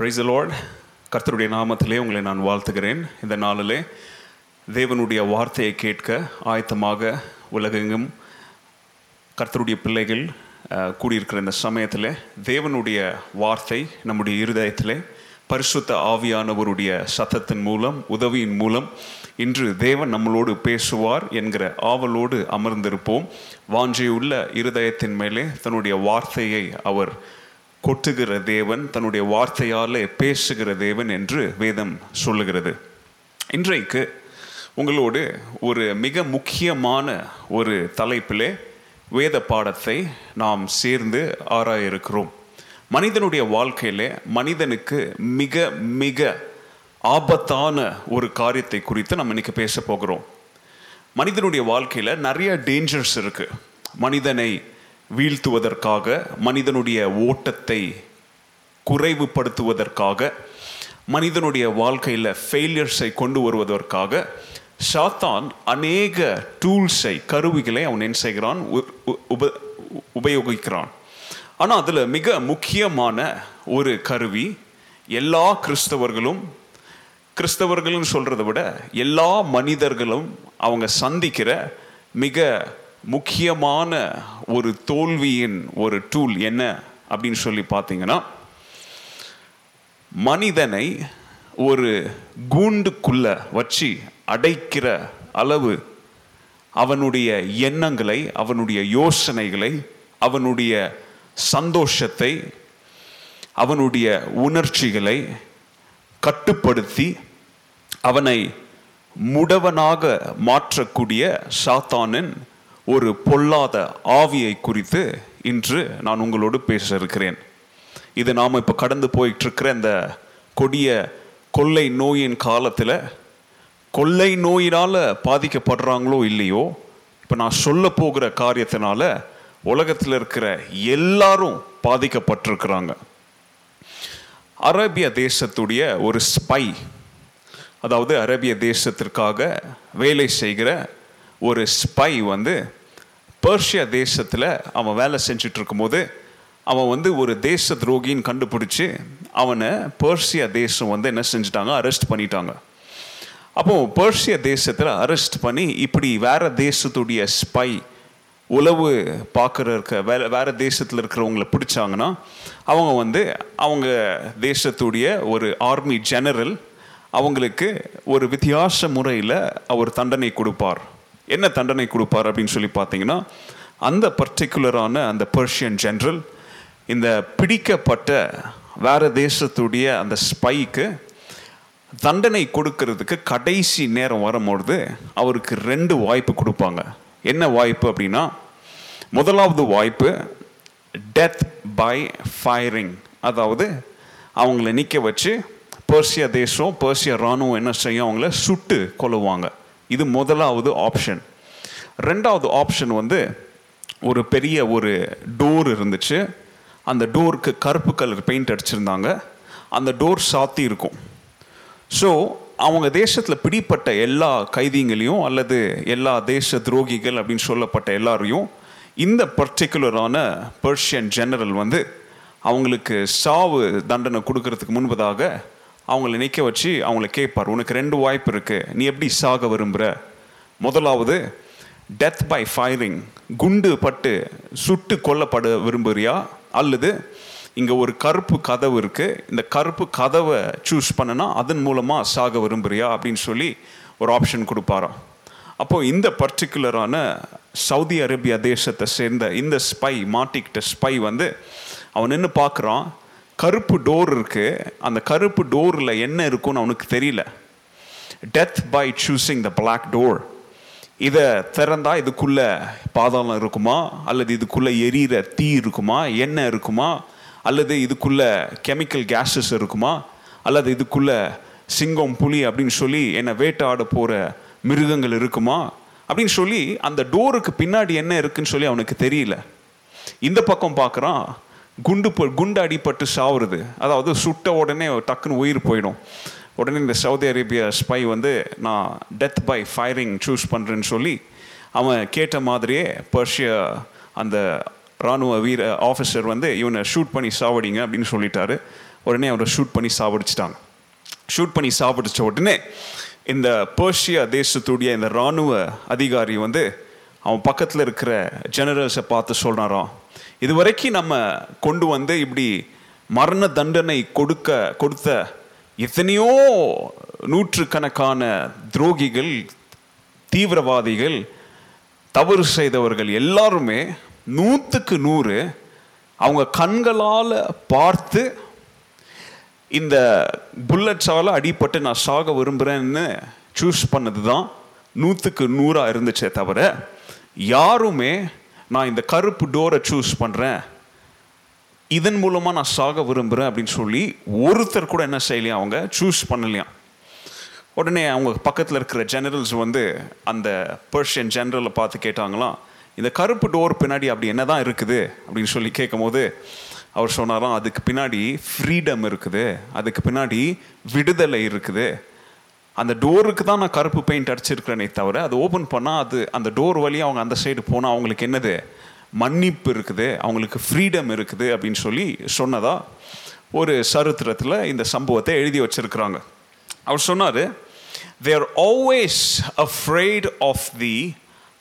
Price Lord கர்த்தருடைய நாமத்திலே உங்களை நான் வாழ்த்துகிறேன். இந்த நாளிலே தேவனுடைய வார்த்தையை கேட்க ஆயத்தமாக உலகெங்கும் கர்த்தருடைய பிள்ளைகள் கூடியிருக்கிற இந்த சமயத்தில் தேவனுடைய வார்த்தை நம்முடைய இருதயத்திலே பரிசுத்த ஆவியானவருடைய சத்தத்தின் மூலம் உதவியின் மூலம் இன்று தேவன் நம்மளோடு பேசுவார் என்கிற ஆவலோடு அமர்ந்திருப்போம். வாஞ்சியுள்ள இருதயத்தின் மேலே தன்னுடைய வார்த்தையை அவர் கொட்டுகிற தேவன் தன்னுடைய வார்த்தையால் பேசுகிற தேவன் என்று வேதம் சொல்லுகிறது. இன்றைக்கு உங்களோடு ஒரு மிக முக்கியமான ஒரு தலைப்பிலே வேத பாடத்தை நாம் சேர்ந்து ஆராய இருக்கிறோம் மனிதனுடைய வாழ்க்கையிலே மனிதனுக்கு மிக மிக ஆபத்தான ஒரு காரியத்தை குறித்து நம்ம இன்றைக்கி பேச போகிறோம். மனிதனுடைய வாழ்க்கையில் நிறைய டேஞ்சர்ஸ் இருக்குது மனிதனை வீழ்த்துவதற்காக மனிதனுடைய ஓட்டத்தை குறைவுபடுத்துவதற்காக மனிதனுடைய வாழ்க்கையில் ஃபெயிலியர்ஸை கொண்டு வருவதற்காக சாத்தான் அநேக டூல்ஸை கருவிகளை அவன் என்ன செய்கிறான்? உ- உ- உப உபயோகிக்கிறான். ஆனால் அதில் மிக முக்கியமான ஒரு கருவி எல்லா கிறிஸ்தவர்களும் கிறிஸ்தவர்கள்னு சொல்கிறத விட எல்லா மனிதர்களும் அவங்க சந்திக்கிற மிக முக்கியமான ஒரு தோல்வியின் ஒரு டூல் என்ன அப்படின்னு சொல்லி பார்த்தீங்கன்னா மனிதனை ஒரு கூண்டுக்குள்ள வச்சு அடைக்கிற அளவு அவனுடைய எண்ணங்களை அவனுடைய யோசனைகளை அவனுடைய சந்தோஷத்தை அவனுடைய உணர்ச்சிகளை கட்டுப்படுத்தி அவனை முடவனாக மாற்றக்கூடிய சாத்தானின் ஒரு பொல்லாத ஆவியை குறித்து இன்று நான் உங்களோடு பேச இருக்கிறேன் இது நாம் இப்போ கடந்து போயிட்டுருக்கிற இந்த கொடிய கொள்ளை நோயின் காலத்தில் கொள்ளை நோயினால் பாதிக்கப்படுறாங்களோ இல்லையோ இப்போ நான் சொல்ல போகிற காரியத்தினால உலகத்தில் இருக்கிற எல்லாரும் பாதிக்கப்பட்டிருக்கிறாங்க. அரேபிய தேசத்துடைய ஒரு ஸ்பை அதாவது அரேபிய தேசத்திற்காக வேலை செய்கிற ஒரு ஸ்பை வந்து பர்ஷியா தேசத்தில் அவன் வேலை செஞ்சுட்டு இருக்கும்போது அவன் வந்து ஒரு தேச துரோகின்னு கண்டுபிடிச்சி அவனை பர்ஷியா தேசம் வந்து என்ன செஞ்சுட்டாங்க? அரெஸ்ட் பண்ணிட்டாங்க. அப்போது பர்ஷிய தேசத்தில் அரெஸ்ட் பண்ணி இப்படி வேறு தேசத்துடைய ஸ்பை உளவு பார்க்குற இருக்க வேற வேற தேசத்தில் இருக்கிறவங்கள பிடிச்சாங்கன்னா அவங்க வந்து அவங்க தேசத்துடைய ஒரு ஆர்மி ஜெனரல் அவங்களுக்கு ஒரு வித்தியாச முறையில் அவர் தண்டனை கொடுப்பார். என்ன தண்டனை கொடுப்பார் அப்படின்னு சொல்லி பார்த்தீங்கன்னா அந்த பர்டிகுலரான அந்த பர்ஷியன் ஜென்ரல் இந்த பிடிக்கப்பட்ட வேறு தேசத்துடைய அந்த ஸ்பைக்கு தண்டனை கொடுக்கறதுக்கு கடைசி நேரம் வரும்பொழுது அவருக்கு ரெண்டு வாய்ப்பு கொடுப்பாங்க. என்ன வாய்ப்பு அப்படின்னா முதலாவது வாய்ப்பு டெத் பை ஃபயரிங் அதாவது அவங்கள நிற்க வச்சு பர்சியா தேசம் பர்சியா இராணுவம் என்ன செய்யும்? அவங்கள சுட்டு கொள்ளுவாங்க இது முதலாவது ஆப்ஷன் ரெண்டாவது ஆப்ஷன் வந்து ஒரு பெரிய ஒரு டோர் இருந்துச்சு. அந்த டோருக்கு கருப்பு கலர் பெயிண்ட் அடிச்சிருந்தாங்க. அந்த டோர் சாத்தி இருக்கும். ஸோ அவங்க தேசத்தில் பிடிப்பட்ட எல்லா கைதிங்களையும் அல்லது எல்லா தேச துரோகிகள் அப்படின்னு சொல்லப்பட்ட எல்லாரையும் இந்த பர்டிகுலரான பர்ஷியன் ஜெனரல் வந்து அவங்களுக்கு சாவு தண்டனை கொடுக்கறதுக்கு முன்பதாக அவங்கள நிற்க வச்சு அவங்கள கேட்பார் உனக்கு ரெண்டு வாய்ப்பு இருக்குது நீ எப்படி சாக விரும்புகிற முதலாவது டெத் பை ஃபயரிங் குண்டு பட்டு சுட்டு கொல்லப்பட விரும்புகிறியா அல்லது இங்கே ஒரு கருப்பு கதவு இருக்குது இந்த கருப்பு கதவை சூஸ் பண்ணனா அதன் மூலமாக சாக விரும்புகிறியா அப்படின்னு சொல்லி ஒரு ஆப்ஷன் கொடுப்பாராம். அப்போது இந்த பர்டிகுலரான சவுதி அரேபியா தேசத்தை சேர்ந்த இந்த ஸ்பை மாட்டிக்கிட்ட ஸ்பை வந்து அவன் நின்று பார்க்குறான் கருப்பு டோர் இருக்கு. அந்த கருப்பு டோரில் என்ன இருக்குன்னு அவனுக்கு தெரியல. Death by choosing the black door இதை திறந்தா இதுக்குள்ள பாதாளம் இருக்குமா? அல்லது இதுக்குள்ள எரியிற தீ இருக்குமா? எண்ணெய் இருக்குமா? அல்லது இதுக்குள்ள கெமிக்கல் கேஸஸ் இருக்குமா? அல்லது இதுக்குள்ள சிங்கம் புலி அப்படின்னு சொல்லி என்னை வேட்டாட போகிற மிருகங்கள் இருக்குமா? அப்படின்னு சொல்லி அந்த டோருக்கு பின்னாடி என்ன இருக்குன்னு சொல்லி அவனுக்கு தெரியல. இந்த பக்கம் பார்க்குறான் குண்டு போ குண்டு அடிபட்டு சாவுறது. அதாவது சுட்ட உடனே டக்குன்னு உயிர் போயிடும். உடனே இந்த சவுதி அரேபியா ஸ்பை வந்து நான் டெத் பை ஃபயரிங் சூஸ் பண்ணுறேன்னு சொல்லி அவன் கேட்ட மாதிரியே பர்ஷியா அந்த இராணுவ வீர ஆஃபீஸர் வந்து இவனை ஷூட் பண்ணி சாவடிங்க அப்படின்னு சொல்லிட்டாரு. உடனே அவரை ஷூட் பண்ணி சாவடிச்சிட்டாங்க. ஷூட் பண்ணி சாப்பிடுச்ச உடனே இந்த பர்ஷியா தேசத்துடைய இந்த இராணுவ அதிகாரி வந்து அவன் பக்கத்தில் இருக்கிற ஜெனரல்ஸை பார்த்து சொல்கிறாராம் இதுவரைக்கும் நம்ம கொண்டு வந்து இப்படி மரண தண்டனை கொடுக்க கொடுத்த எத்தனையோ நூற்றுக்கணக்கான துரோகிகள் தீவிரவாதிகள் தவறு செய்தவர்கள் எல்லாருமே நூற்றுக்கு நூறு அவங்க கண்களால் பார்த்து இந்த புல்லட்ஸால் அடிப்பட்டு நான் சாக விரும்புகிறேன்னு சூஸ் பண்ணது தான் நூற்றுக்கு நூறாக இருந்துச்சே தவிர யாருமே நான் இந்த கருப்பு டோரை சூஸ் பண்ணுறேன் இதன் மூலமாக நான் சாக விரும்புகிறேன் அப்படின்னு சொல்லி ஒருத்தர் கூட என்ன செய்யலையா அவங்க? சூஸ் பண்ணலையாம் உடனே அவங்க பக்கத்தில் இருக்கிற ஜெனரல்ஸ் வந்து அந்த பர்ஷியன் ஜெனரலை பார்த்து கேட்டாங்களாம் இந்த கருப்பு டோர் பின்னாடி அப்படி என்ன தான் இருக்குது? அப்படின்னு சொல்லி கேட்கும் போது அவர் சொன்னாராம் அதுக்கு பின்னாடி ஃப்ரீடம் இருக்குது. அதுக்கு பின்னாடி விடுதலை இருக்குது. அந்த டோருக்கு தான் நான் கருப்பு பெயிண்ட் அடிச்சிருக்கிறேனே தவிர அது ஓப்பன் பண்ணால் அது அந்த டோர் வழியாக அவங்க அந்த சைடு போனால் அவங்களுக்கு என்னது? மன்னிப்பு இருக்குது அவங்களுக்கு ஃப்ரீடம் இருக்குது அப்படின்னு சொல்லி சொன்னதா ஒரு சரித்திரத்தில் இந்த சம்பவத்தை எழுதி வச்சிருக்கிறாங்க. அவர் சொன்னார் they're always afraid of the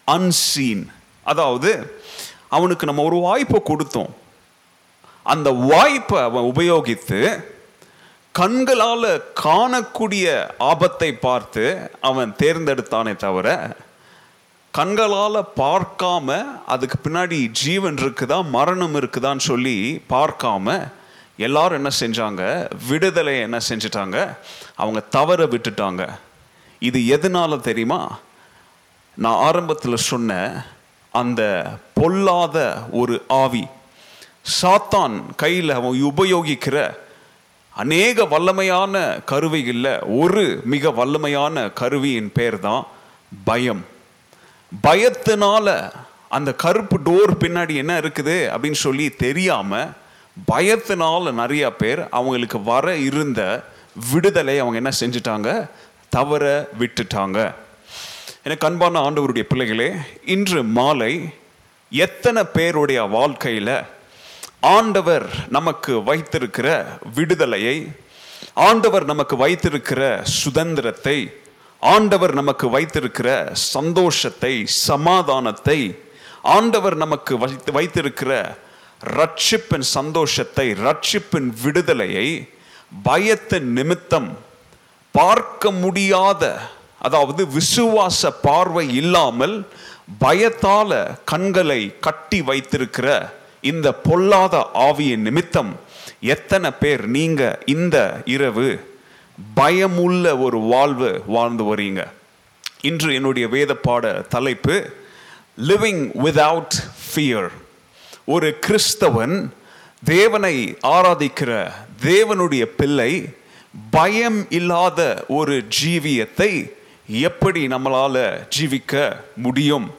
unseen அதாவது அவனுக்கு நம்ம ஒரு வாய்ப்பை கொடுத்தோம். அந்த வாய்ப்பை அவன் உபயோகித்து கண்களால் காணக்கூடிய ஆபத்தை பார்த்து அவன் தேர்ந்தெடுத்தானே தவிர கண்களால் பார்க்காம அதுக்கு பின்னாடி ஜீவன் இருக்குதா மரணம் இருக்குதான்னு சொல்லி பார்க்காம எல்லாரும் என்ன செஞ்சாங்க? விடுதலை என்ன செஞ்சிட்டாங்க? அவங்க தவற விட்டுட்டாங்க. இது எதனால தெரியுமா? நான் ஆரம்பத்தில் சொன்ன அந்த பொல்லாத ஒரு ஆவி. சாத்தான் கையில் அவன் உபயோகிக்கிற அநேக வல்லமையான கருவிகளில் ஒரு மிக வல்லமையான கருவியின் பேர் தான் பயம். பயத்தினால அந்த கருப்பு டோர் பின்னாடி என்ன இருக்குது அப்படின்னு சொல்லி தெரியாம பயத்தினால நிறைய பேர் அவங்களுக்கு வர இருந்த விடுதலை அவங்க என்ன செஞ்சிட்டாங்க? தவற விட்டுட்டாங்க. எனக்கு அன்பான ஆண்டவருடைய பிள்ளைகளே இன்று மாலை எத்தனை பேருடைய வாழ்க்கையில் ஆண்டவர் நமக்கு வைத்திருக்கிற விடுதலையை ஆண்டவர் நமக்கு வைத்திருக்கிற சுதந்திரத்தை ஆண்டவர் நமக்கு வைத்திருக்கிற சந்தோஷத்தை சமாதானத்தை ஆண்டவர் நமக்கு வைத்து வைத்திருக்கிற ரட்சிப்பின் சந்தோஷத்தை ரட்சிப்பின் விடுதலையை பயத்தின் நிமித்தம் பார்க்க முடியாத அதாவது விசுவாச பார்வை இல்லாமல் பயத்தால கண்களை கட்டி வைத்திருக்கிற இந்த பொல்லாத ஆவியின் நிமித்தம் எத்தனை பேர் நீங்க இந்த இரவு பயமுள்ள ஒரு வாழ்வு வாழ்ந்து வரீங்க இன்று என்னுடைய வேத பாட தலைப்பு லிவிங் விதவுட் ஃபியர் ஒரு கிறிஸ்தவன் தேவனை ஆராதிக்கிற தேவனுடைய பிள்ளை பயம் இல்லாத ஒரு ஜீவியத்தை எப்படி நம்மளால் ஜீவிக்க முடியும்?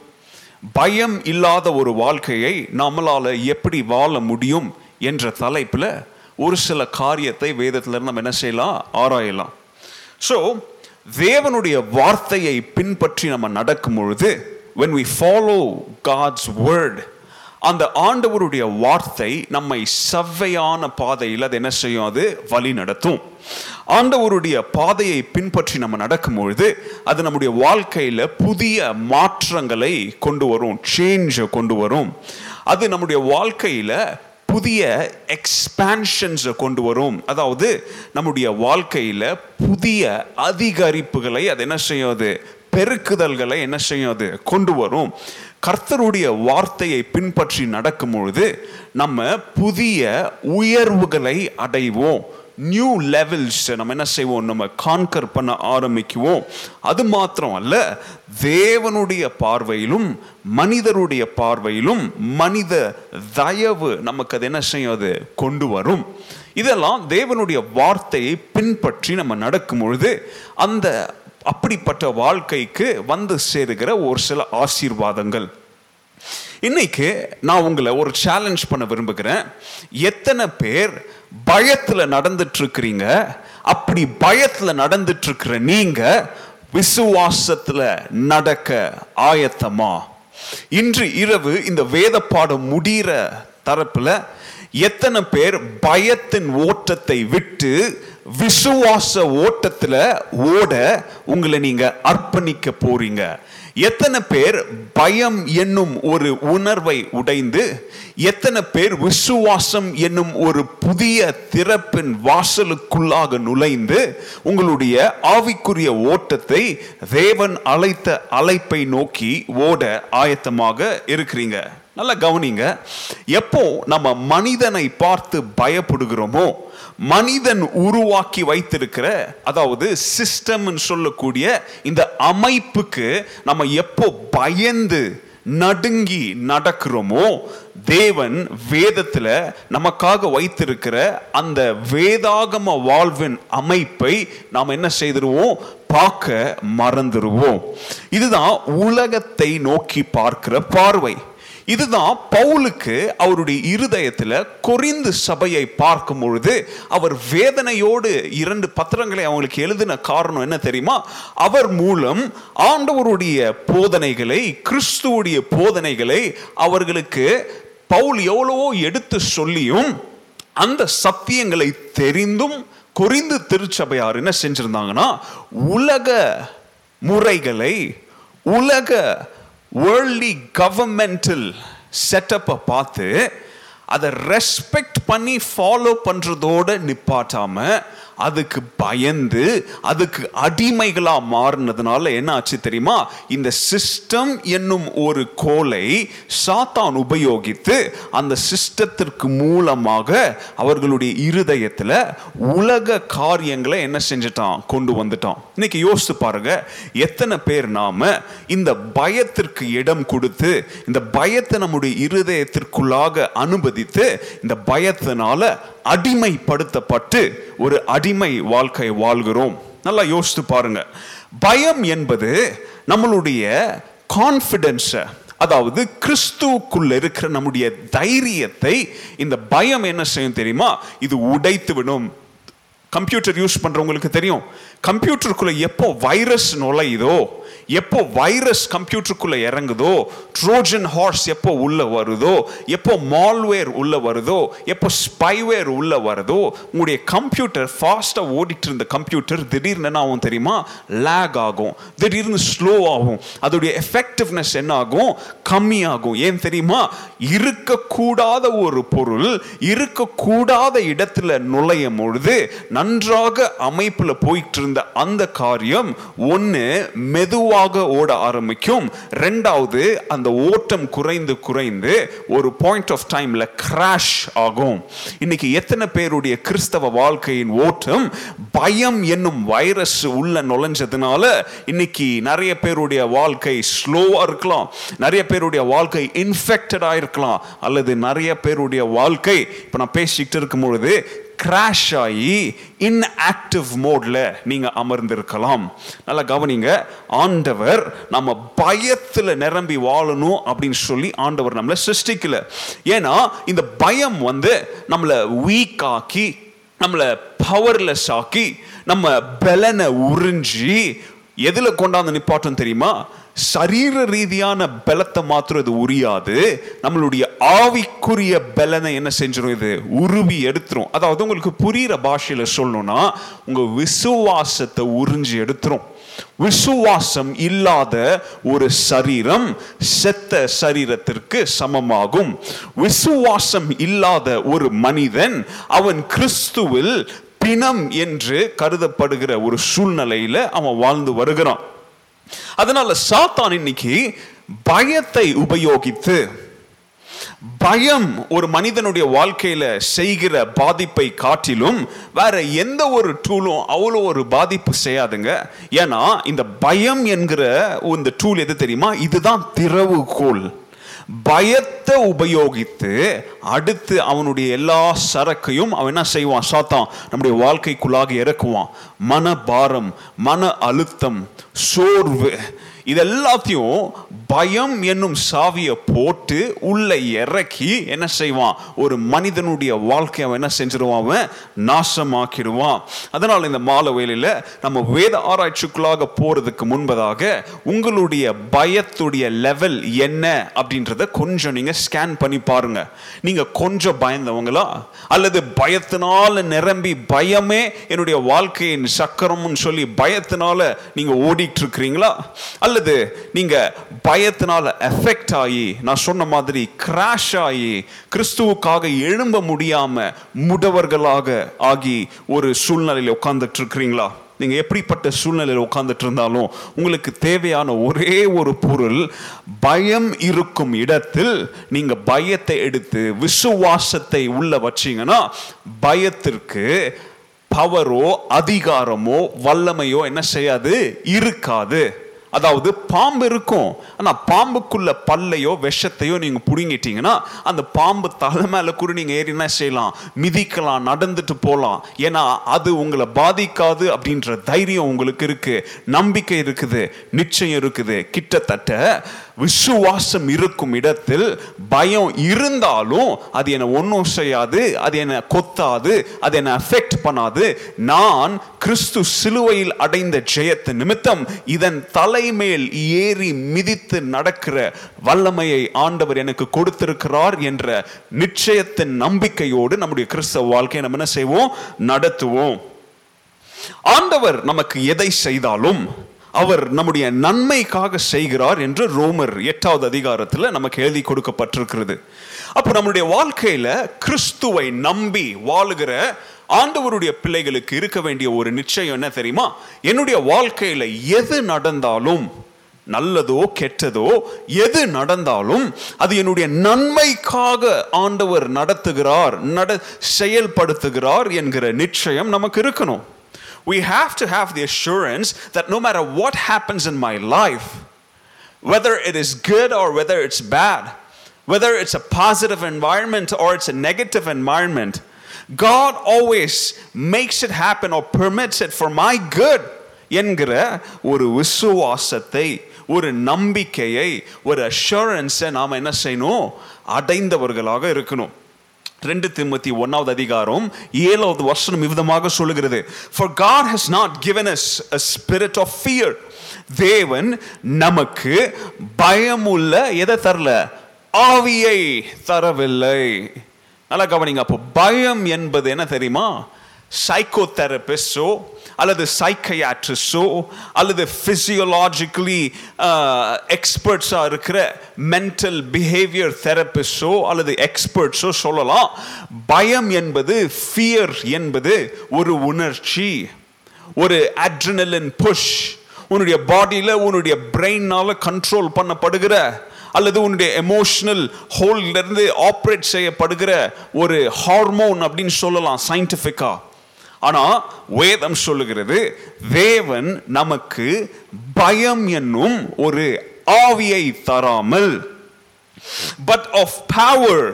பயம் இல்லாத ஒரு வாழ்க்கையை நம்மளால் எப்படி வாழ முடியும் என்ற தலைப்பில் ஒரு சில காரியத்தை வேதத்தில் நம்ம என்ன செய்யலாம்? ஆராயலாம். ஸோ தேவனுடைய வார்த்தையை பின்பற்றி நம்ம நடக்கும் பொழுது when we follow God's word அந்த ஆண்டவருடைய வார்த்தை நம்மை செவ்வையான பாதையில் அது என்ன செய்யும்? அது வழி நடத்தும். ஆண்டவருடைய பாதையை பின்பற்றி நம்ம நடக்கும் பொழுது அது நம்முடைய வாழ்க்கையில் புதிய மாற்றங்களை கொண்டு வரும் சேஞ்சை கொண்டு வரும். அது நம்முடைய வாழ்க்கையில் புதிய எக்ஸ்பான்ஷன்ஸை கொண்டு வரும். அதாவது நம்முடைய வாழ்க்கையில் புதிய அதிகரிப்புகளை அது என்ன செய்யும்? அது பெருக்குதல்களை என்ன செய்யும்? அது கொண்டு வரும். கர்த்தருடைய வார்த்தையை பின்பற்றி நடக்கும் பொழுது நம்ம புதிய உயர்வுகளை அடைவோம். நியூ லெவல்ஸ் நம்ம என்ன செய்வோம்? நம்ம கான்கர் பண்ண ஆரம்பிக்குவோம். அது மாத்திரம் அல்ல தேவனுடைய பார்வையிலும் மனிதருடைய பார்வையிலும் மனித தயவு நமக்கு அது என்ன செய்யும்? அது கொண்டு வரும். இதெல்லாம் தேவனுடைய வார்த்தையை பின்பற்றி நம்ம நடக்கும் பொழுது அந்த அப்படிப்பட்ட வாழ்க்கைக்கு வந்து சேருகிற ஒரு சில ஆசீர்வாதங்கள். இன்னைக்கு நான் உங்களை ஒரு சேலஞ்ச் பண்ண விரும்புகிறேன். எத்தனை பேர் பயத்தில் நடந்துட்டு இருக்கிறீங்க அப்படி பயத்தில் நடந்துட்டு இருக்கிற நீங்க விசுவாசத்தில் நடக்க ஆயத்தமா? இன்று இரவு இந்த வேத பாடம் முடிகிற தரப்பில் எத்தனை பேர் பயத்தின் ஓட்டத்தை விட்டு விசுவாச ஓட்டத்தில் ஓட உங்களை நீங்க அர்ப்பணிக்க போறீங்க. எத்தனை பேர் பயம் என்னும் ஒரு உணர்வை உடைந்து எத்தனை பேர் விசுவாசம் என்னும் ஒரு புதிய திறப்பின் வாசலுக்குள்ளாக நுழைந்து உங்களுடைய ஆவிக்குரிய ஓட்டத்தை தேவன் அழைத்த அழைப்பை நோக்கி ஓட ஆயத்தமாக இருக்கிறீங்க. நல்லா கவனிங்க. எப்போ நம்ம மனிதனை பார்த்து பயப்படுகிறோமோ மனிதன் உருவாக்கி வைத்திருக்கிற அதாவது சிஸ்டம்னு சொல்லக்கூடிய இந்த அமைப்புக்கு நம்ம எப்போ பயந்து நடுங்கி நடக்கிறோமோ தேவன் வேதத்தில் நமக்காக வைத்திருக்கிற அந்த வேதாகம வாழ்வின் அமைப்பை நாம் என்ன செய்திருவோம்? பார்க்க மறந்துடுவோம் இதுதான் உலகத்தை நோக்கி பார்க்கிற பார்வை. இதுதான் பவுலுக்கு அவருடைய இருதயத்தில் கொரிந்து சபையை பார்க்கும் பொழுது அவர் வேதனையோடு இரண்டு பத்திரங்களை அவங்களுக்கு எழுதின காரணம் என்ன தெரியுமா? அவர் மூலம் ஆண்டவருடைய போதனைகளை கிறிஸ்துவுடைய போதனைகளை அவர்களுக்கு பவுல் எவ்வளவோ எடுத்து சொல்லியும் அந்த சத்தியங்களை தெரிந்தும் கொரிந்து திருச்சபையார் என்ன செஞ்சிருந்தாங்கன்னா உலக முறைகளை உலக வேர்ல்டி கவர்மெண்டல் செட்டப்பை பார்த்து அதை ரெஸ்பெக்ட் பண்ணி ஃபாலோ பண்ணுறதோட நிப்பாட்டாம அதுக்கு பயந்து அதுக்கு அடிமைகளாக மாறினதுனால என்ன ஆச்சு தெரியுமா? இந்த சிஸ்டம் என்னும் ஒரு கோலை சாத்தான் உபயோகித்து அந்த சிஸ்டத்திற்கு மூலமாக அவர்களுடைய இருதயத்தில் உலக காரியங்களை என்ன செஞ்சிட்டான்? கொண்டு வந்துட்டான். இன்னைக்கு யோசித்து பாருங்க எத்தனை பேர் நாம இந்த பயத்திற்கு இடம் கொடுத்து இந்த பயத்தை நம்முடைய இருதயத்திற்குள்ளாக அனுமதித்து இந்த பயத்தினால அடிமைப்படுத்தப்பட்டு ஒரு அடிமை வாழ்க்கை வாழ்கிறோம். நல்லா யோசித்து பாருங்க. பயம் என்பது நம்மளுடைய கான்ஃபிடென்ஸை அதாவது கிறிஸ்துவுக்குள்ள இருக்கிற நம்முடைய தைரியத்தை இந்த பயம் என்ன செய்யும் தெரியுமா? இது உடைத்து விடும். கம்ப்யூட்டர் யூஸ் பண்றவங்களுக்கு தெரியும். கம்ப்யூட்டருக்குள்ளே எப்போ வைரஸ் நுழையுதோ எப்போ வைரஸ் கம்ப்யூட்டருக்குள்ளே இறங்குதோ ட்ரோஜன் ஹார்ஸ் எப்போ உள்ளே வருதோ எப்போ மால்வேர் உள்ளே வருதோ எப்போ ஸ்பைவேர் உள்ளே வருதோ உங்களுடைய கம்ப்யூட்டர் ஃபாஸ்ட்டாக ஓடிட்டு இருந்த கம்ப்யூட்டர் திடீர்னு என்ன ஆகும் தெரியுமா? லேக் ஆகும். திடீர்னு ஸ்லோ ஆகும். அதோடைய எஃபெக்டிவ்னஸ் என்ன ஆகும்? கம்மியாகும். ஏன் தெரியுமா? இருக்கக்கூடாத ஒரு பொருள் இருக்கக்கூடாத இடத்துல நுழையும் பொழுது நன்றாக அமைப்பில் போயிட்டு இருந்த அந்த காரியம் ஒன்று மெதுவாக ஓட ஆரம்பிக்கும். ரெண்டாவது அந்த ஓட்டம் குறைந்து குறைந்து ஒரு பாயிண்ட் ஆஃப் டைமில் கிராஷ் ஆகும். இன்னைக்கு எத்தனை பேருடைய கிறிஸ்தவ வாழ்க்கையின் ஓட்டம் பயம் என்னும் வைரஸ் உள்ள நுழைஞ்சதுனால இன்னைக்கு நிறைய பேருடைய வாழ்க்கை ஸ்லோவாக இருக்கலாம். நிறைய பேருடைய வாழ்க்கை இன்ஃபெக்டடாக இருக்கலாம். அல்லது நிறைய பேருடைய வாழ்க்கை இப்போ நான் பேசிக்கிட்டு இருக்கும் பொழுது கிராஷ் ஆகி இன்ஆக்டிவ் மோட்ல நீங்க அமர்ந்திருக்கலாம். நல்லா கவனிங்க. ஆண்டவர் நம்ம பயத்துல நிரம்பி வாழணும் அப்படின்னு சொல்லி ஆண்டவர் நம்மளை சிருஷ்டிக்கல. ஏன்னா இந்த பயம் வந்து நம்மளை வீக் ஆக்கி நம்மளை பவர்லெஸ் ஆக்கி நம்ம பலனை உறிஞ்சி எதில் கொண்டாந்து நிப்பாட்டும் தெரியுமா? சரீர ரீதியான பலத்தை மாத்திரம் இது உரியாது. நம்மளுடைய ஆவிக்குரிய பலனை என்ன செஞ்சிடும் இது உருவி எடுத்துரும். அதாவது உங்களுக்கு புரிகிற பாஷையில் சொல்லணும்னா உங்கள் விசுவாசத்தை உறிஞ்சி எடுத்துரும். விசுவாசம் இல்லாத ஒரு சரீரம் செத்த சரீரத்திற்கு சமமாகும். விசுவாசம் இல்லாத ஒரு மனிதன் அவன் கிறிஸ்துவில் பிணம் என்று கருதப்படுகிற ஒரு சூழ்நிலையில் அவன் வாழ்ந்து வருகிறான். அதனால சாத்தான் இன்னைக்கு பயத்தை உபயோகித்து பயம் ஒரு மனிதனுடைய வாழ்க்கையில செய்கிற பாதிப்பை காட்டிலும் வேற எந்த ஒரு டூலும் அவ்வளோ ஒரு பாதிப்பு செய்யாதுங்க. ஏன்னா இந்த பயம் என்கிற இந்த டூல் எது தெரியுமா? இதுதான் திறவுகோல். பயத்தை உபயோகித்து அடுத்து அவனுடைய எல்லா சரக்கையும் அவன் என்ன செய்வான்? சாத்தான் நம்முடைய வாழ்க்கைக்குள்ளாக இறக்குவான். மன பாரம் மன அழுத்தம் சோர்வு இது எல்லாத்தையும் பயம் என்னும் சாவியை போட்டு உள்ள இறக்கி என்ன செய்வான்? ஒரு மனிதனுடைய வாழ்க்கையை அவன் என்ன செஞ்சிருவான்? அவன் நாசமாக்கிடுவான். அதனால் இந்த மாலை வேலையில் நம்ம வேத ஆராய்ச்சிக்குள்ளாக போறதுக்கு முன்பதாக உங்களுடைய பயத்துடைய லெவல் என்ன அப்படின்றத கொஞ்சம் நீங்கள் ஸ்கேன் பண்ணி பாருங்க. நீங்க கொஞ்சம் பயந்தவங்களா? அல்லது பயத்தினால் நிரம்பி பயமே என்னுடைய வாழ்க்கையின் சக்கரம்னு சொல்லி பயத்தினால நீங்கள் ஓடிட்டு இருக்கிறீங்களா? அல்லது நீங்க பயத்தினால எஃபெக்ட் ஆகி நான் சொன்ன மாதிரி கிராஷ் ஆகி கிறிஸ்துவுக்காக எழும்ப முடியாம முடவர்களாக ஆகி ஒரு சூழ்நிலையில் உட்கார்ந்துட்டு இருக்கிறீங்களா நீங்க எப்படிப்பட்ட சூழ்நிலையில் உட்கார்ந்துட்டு இருந்தாலும் உங்களுக்கு தேவையான ஒரே ஒரு பொருள் பயம் இருக்கும் இடத்தில் நீங்க பயத்தை எடுத்து விசுவாசத்தை உள்ள வச்சீங்கன்னா பயத்திற்கு பவரோ அதிகாரமோ வல்லமையோ என்ன செய்யாது? இருக்காது. அதாவது பாம்பு இருக்கும். ஆனால் பாம்புக்குள்ள பல்லையோ விஷத்தையோ நீங்கள் பிடுங்கிட்டீங்கன்னா அந்த பாம்பு தலை மேலே கூட நீங்கள் ஏறி என்ன செய்யலாம்? மிதிக்கலாம் நடந்துட்டு போகலாம் ஏன்னா அது உங்களை பாதிக்காது அப்படின்ற தைரியம் உங்களுக்கு இருக்குது நம்பிக்கை இருக்குது. நிச்சயம் இருக்குது. கிட்டத்தட்ட விசுவாசம் இருக்கும் இடத்தில் பயம் இருந்தாலும் அது என்னை ஒன்றும் செய்யாது அது என்னை கொத்தாது அது என்னை அஃபெக்ட் பண்ணாது. நான் கிறிஸ்து சிலுவையில் அடைந்த ஜெயத்து நிமித்தம் இதன் தலைமேல் ஏறி மிதித்து நடக்கிற வல்லமையை ஆண்டவர் எனக்கு கொடுத்திருக்கிறார் என்ற நிச்சயத்தின் நம்பிக்கையோடு நம்முடைய கிறிஸ்தவ வாழ்க்கையை நம்ம என்ன செய்வோம்? நடத்துவோம். ஆண்டவர் நமக்கு எதை செய்தாலும் அவர் நம்முடைய நன்மைக்காக செய்கிறார் என்று ரோமர் எட்டாவது அதிகாரத்தில் நமக்கு எழுதி கொடுக்கப்பட்டிருக்கிறது. அப்போ நம்முடைய வாழ்க்கையில் கிறிஸ்துவை நம்பி வாழுகிற ஆண்டவருடைய பிள்ளைகளுக்கு இருக்க வேண்டிய ஒரு நிச்சயம் என்ன தெரியுமா? என்னுடைய வாழ்க்கையில் எது நடந்தாலும் நல்லதோ கெட்டதோ எது நடந்தாலும் அது என்னுடைய நன்மைக்காக ஆண்டவர் நடத்துகிறார் நட செயல்படுத்துகிறார் என்கிற நிச்சயம் நமக்கு இருக்கணும். we have to have the assurance that no matter what happens in my life, whether it is good or whether it's bad, whether it's a positive environment or it's a negative environment, God always makes it happen or permits it for my good. என்கிற ஒரு விசுவாசத்தை ஒரு நம்பிக்கையை ஒரு அஷூரன்ஸை நாம் என்ன செய்யணும் அடைந்தவர்களாக இருக்கணும் ரெண்டு திமுத்தி ஒன்னாவது அதிகாரம் ஏழாவது வசனம் இவ்விதமாக சொல்லுகிறது. For God has not given us a spirit of fear தேவன் நமக்கு பயமுள்ள எதை தரல? ஆவியை தரவில்லை. நல்லா கவனிங்க அப்போ பயம் என்பது என்ன தெரியுமா? சைக்கோ தெரபிஸ்டோ அல்லது சைக்கையாட்ரிஸ்டோ அல்லது ஃபிசியோலாஜிக்கலி எக்ஸ்பர்ட்ஸாக uh, இருக்கிற மென்டல் பிஹேவியர் தெரபிஸ்டோ அல்லது எக்ஸ்பர்ட்ஸோ சொல்லலாம். பயம் என்பது ஃபியர் என்பது ஒரு உணர்ச்சி ஒரு அட்ரினலின் புஷ் உன்னுடைய பாடியில் உன்னுடைய பிரெயினால் கண்ட்ரோல் பண்ணப்படுகிற அல்லது உன்னுடைய எமோஷனல் ஹோல்லேருந்து ஆப்ரேட் செய்யப்படுகிற ஒரு ஹார்மோன் அப்படின்னு சொல்லலாம் சயின்டிஃபிக்காக ஆனால் வேதம் சொல்லுகிறது தேவன் நமக்கு பயம் என்னும் ஒரு ஆவியை தராமல் பட் ஆஃப் பவர்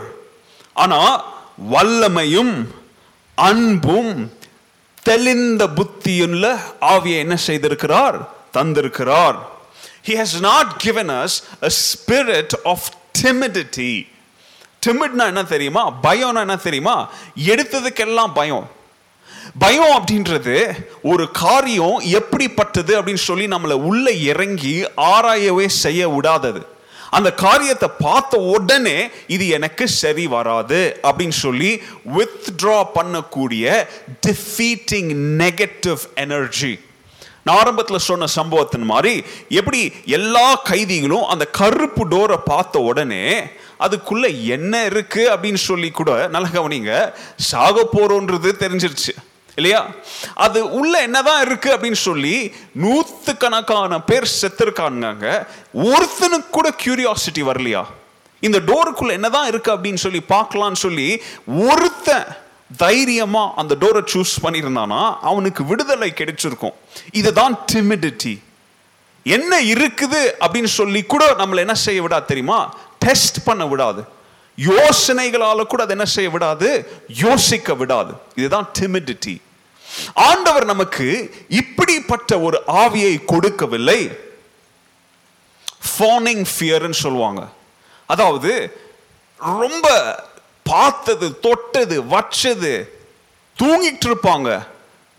ஆனால் வல்லமையும் அன்பும் தெளிந்த புத்தியுள்ள ஆவியை என்ன செய்திருக்கிறார்? தந்திருக்கிறார். He has not given us a spirit of timidity. Timidனா என்ன தெரியுமா? பயம்னா என்ன தெரியுமா? எடுத்ததுக்கெல்லாம் பயம். பயம் அப்படின்றது ஒரு காரியம் எப்படிப்பட்டது அப்படின்னு சொல்லி நம்மளை உள்ளே இறங்கி ஆராயவே செய்ய விடாதது. அந்த காரியத்தை பார்த்த உடனே இது எனக்கு சரி வராது அப்படின்னு சொல்லி வித்ட்ரா பண்ணக்கூடிய டிஃபீட்டிங் நெகட்டிவ் எனர்ஜி நான் ஆரம்பத்தில் சொன்ன சம்பவத்தின் மாதிரி எப்படி எல்லா கைதிகளும் அந்த கருப்பு டோரை பார்த்த உடனே அதுக்குள்ள என்ன இருக்கு அப்படின்னு சொல்லி கூட நல்ல கவனிங்க. சாக போறோன்றது தெரிஞ்சிருச்சு. இல்லையா? அது உள்ள என்னதான் இருக்கு அப்படின்னு சொல்லி நூத்து கணக்கான பேர் செத்துருக்காங்க ஒருத்தனுக்கு கூட கியூரியாசிட்டி வரலையா? இந்த டோருக்குள்ள என்னதான் இருக்கு அப்படின்னு சொல்லி பார்க்கலான்னு சொல்லி ஒருத்தன் தைரியமா அந்த டோரை சூஸ் பண்ணியிருந்தானா அவனுக்கு விடுதலை கிடைச்சிருக்கும். இதுதான் டிமிடிட்டி என்ன இருக்குது அப்படின்னு சொல்லி கூட நம்மளை என்ன செய்ய விடாது தெரியுமா? டெஸ்ட் பண்ண விடாது. யோசனைகளால கூட அதை என்ன செய்ய விடாது? யோசிக்க விடாது. இதுதான் டிமிடிட்டி ஆண்டவர் நமக்கு இப்படிப்பட்ட ஒரு ஆவியை கொடுக்கவில்லை. ஃபோனிங் ஃபியர்னு சொல்லுவாங்க. அதாவது ரொம்ப பார்த்தது தொட்டது வச்சது தூங்கிட்டு இருப்பாங்க.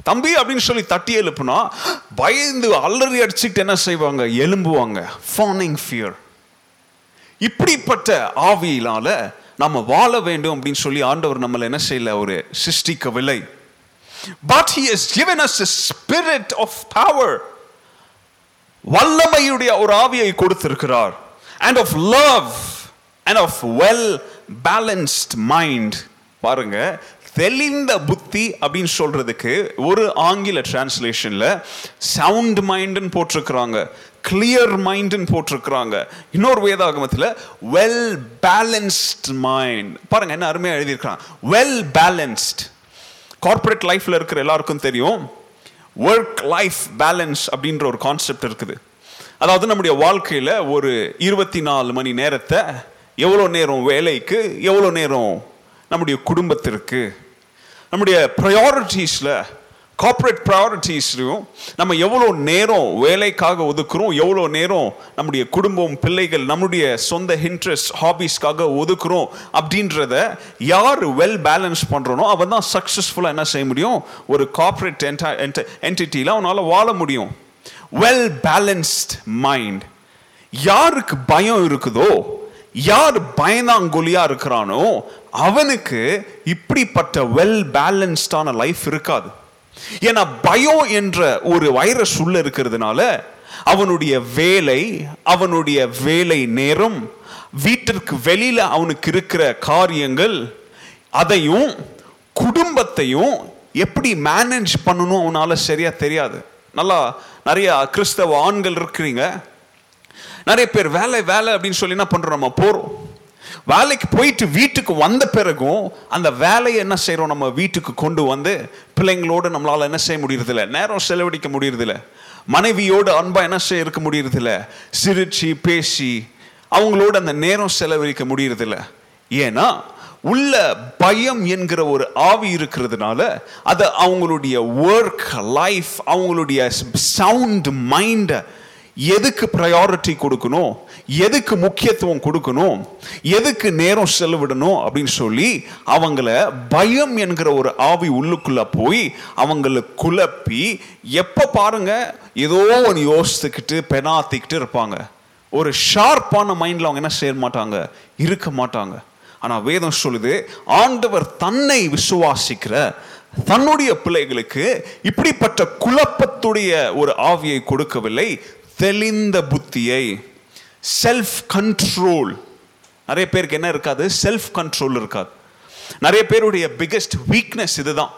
தம்பி அப்படின்னு சொல்லி தட்டி எழுப்புனா பயந்து அலறி அடிச்சுக்கிட்டு என்ன செய்வாங்க? எலும்புவாங்க ஃபோனிங் ஃபியர் இப்படிப்பட்ட ஆவியினால நம்ம வாழ வேண்டும் அப்படின்னு சொல்லி ஆண்டவர் நம்மளை என்ன செய்யல? ஒரு சிருஷ்டிக்கவில்லை. But he has given us a spirit of power. வல்லமையுடைய ஒரு ஆவியை கொடுத்திருக்கிறார். And of love and of well balanced mind பாருங்க தெளிந்த புத்தி அப்படின்னு சொல்றதுக்கு ஒரு ஆங்கில டிரான்ஸ்லேஷன்ல சவுண்ட் மைண்டுன்னு போட்டிருக்கிறாங்க கிளியர் மைண்டுன்னு போட்டிருக்கிறாங்க. இன்னொரு வேதாகமத்தில் வெல் பேலன்ஸ்ட் மைண்ட் பாருங்க என்ன அருமையாக எழுதியிருக்கிறாங்க வெல் பேலன்ஸ்ட் கார்ப்பரேட் லைஃப்பில் இருக்கிற எல்லாருக்கும் தெரியும். ஒர்க் லைஃப் பேலன்ஸ் அப்படின்ற ஒரு கான்செப்ட் இருக்குது. அதாவது நம்முடைய வாழ்க்கையில் ஒரு இருபத்தி நாலு மணி நேரத்தை எவ்வளோ நேரம் வேலைக்கு எவ்வளோ நேரம் நம்முடைய குடும்பத்திற்கு நம்முடைய ப்ரையாரிட்டிஸில் கார்ப்பரேட் ப்ரையாரிட்டிஸ்லையும் நம்ம எவ்வளோ நேரம் வேலைக்காக ஒதுக்குறோம் எவ்வளோ நேரம் நம்முடைய குடும்பம் பிள்ளைகள் நம்முடைய சொந்த இன்ட்ரெஸ்ட் ஹாபீஸ்க்காக ஒதுக்குறோம் அப்படின்றத யார் வெல் பேலன்ஸ் பண்ணுறனோ அவன் தான் சக்ஸஸ்ஃபுல்லாக என்ன செய்ய முடியும்? ஒரு கார்ப்பரேட் என்டிட்டியில் அவனால் வாழ முடியும். வெல் பேலன்ஸ்ட் மைண்ட் யாருக்கு பயம் இருக்குதோ யார் பயந்தாங்கொலியா இருக்கிறானோ அவனுக்கு இப்படிப்பட்ட வெல் பேலன்ஸ்டான லைஃப் இருக்காது. ஏன்னா பயம் என்ற ஒரு வைரஸ் உள்ள இருக்கிறதுனால அவனுடைய வேலை அவனுடைய வேலை நேரம் வீட்டிற்கு வெளியில அவனுக்கு இருக்கிற காரியங்கள் அதையும் குடும்பத்தையும் எப்படி மேனேஜ் பண்ணணும் அவனால சரியா தெரியாது. நல்லா நிறைய கிறிஸ்தவ ஆண்கள் இருக்கிறீங்க. நிறைய பேர் வேலை வேலை அப்படின்னு சொல்லி என்ன பண்றோம் நம்ம? போறோம். வேலைக்கு போயிட்டு வீட்டுக்கு வந்த பிறகும் அந்த வேலையை என்ன செய்கிறோம் நம்ம வீட்டுக்கு கொண்டு வந்து பிள்ளைங்களோடு நம்மளால என்ன செய்ய முடியறதில்ல. நேரம் செலவழிக்க முடியறதில்ல. மனைவியோடு அன்பாக என்ன செய்ய இருக்க முடியறதில்ல. சிரிச்சு பேசி அவங்களோட அந்த நேரம் செலவழிக்க முடியறதில்ல. ஏன்னா உள்ள பயம் என்கிற ஒரு ஆவி இருக்கிறதுனால அது அவங்களுடைய ஒர்க் லைஃப் அவங்களுடைய சவுண்ட் மைண்டை எதுக்கு ப்ரையாரிட்டி கொடுக்கணும்? எதுக்கு முக்கியத்துவம் கொடுக்கணும்? எதுக்கு நேரம் செலவிடணும்? அப்படின்னு சொல்லி அவங்கள பயம் என்கிற ஒரு ஆவி உள்ளுக்குள்ளே போய் அவங்கள குழப்பி எப்போ பாருங்க ஏதோ ஒன்று யோசித்துக்கிட்டு பெனாத்திக்கிட்டு இருப்பாங்க. ஒரு ஷார்ப்பான மைண்டில் அவங்க என்ன செய்ய மாட்டாங்க? இருக்க மாட்டாங்க. ஆனால் வேதம் சொல்லுது ஆண்டவர் தன்னை விசுவாசிக்கிற தன்னுடைய பிள்ளைகளுக்கு இப்படிப்பட்ட குழப்பத்துடைய ஒரு ஆவியை கொடுக்கவில்லை. தெளிந்த புத்தியை செல்ஃப் கண்ட்ரோல் நிறைய பேருக்கு என்ன இருக்காது? செல்ஃப் கண்ட்ரோல் இருக்காது. நிறைய பேருடைய பிகெஸ்ட் வீக்னஸ் இதுதான்.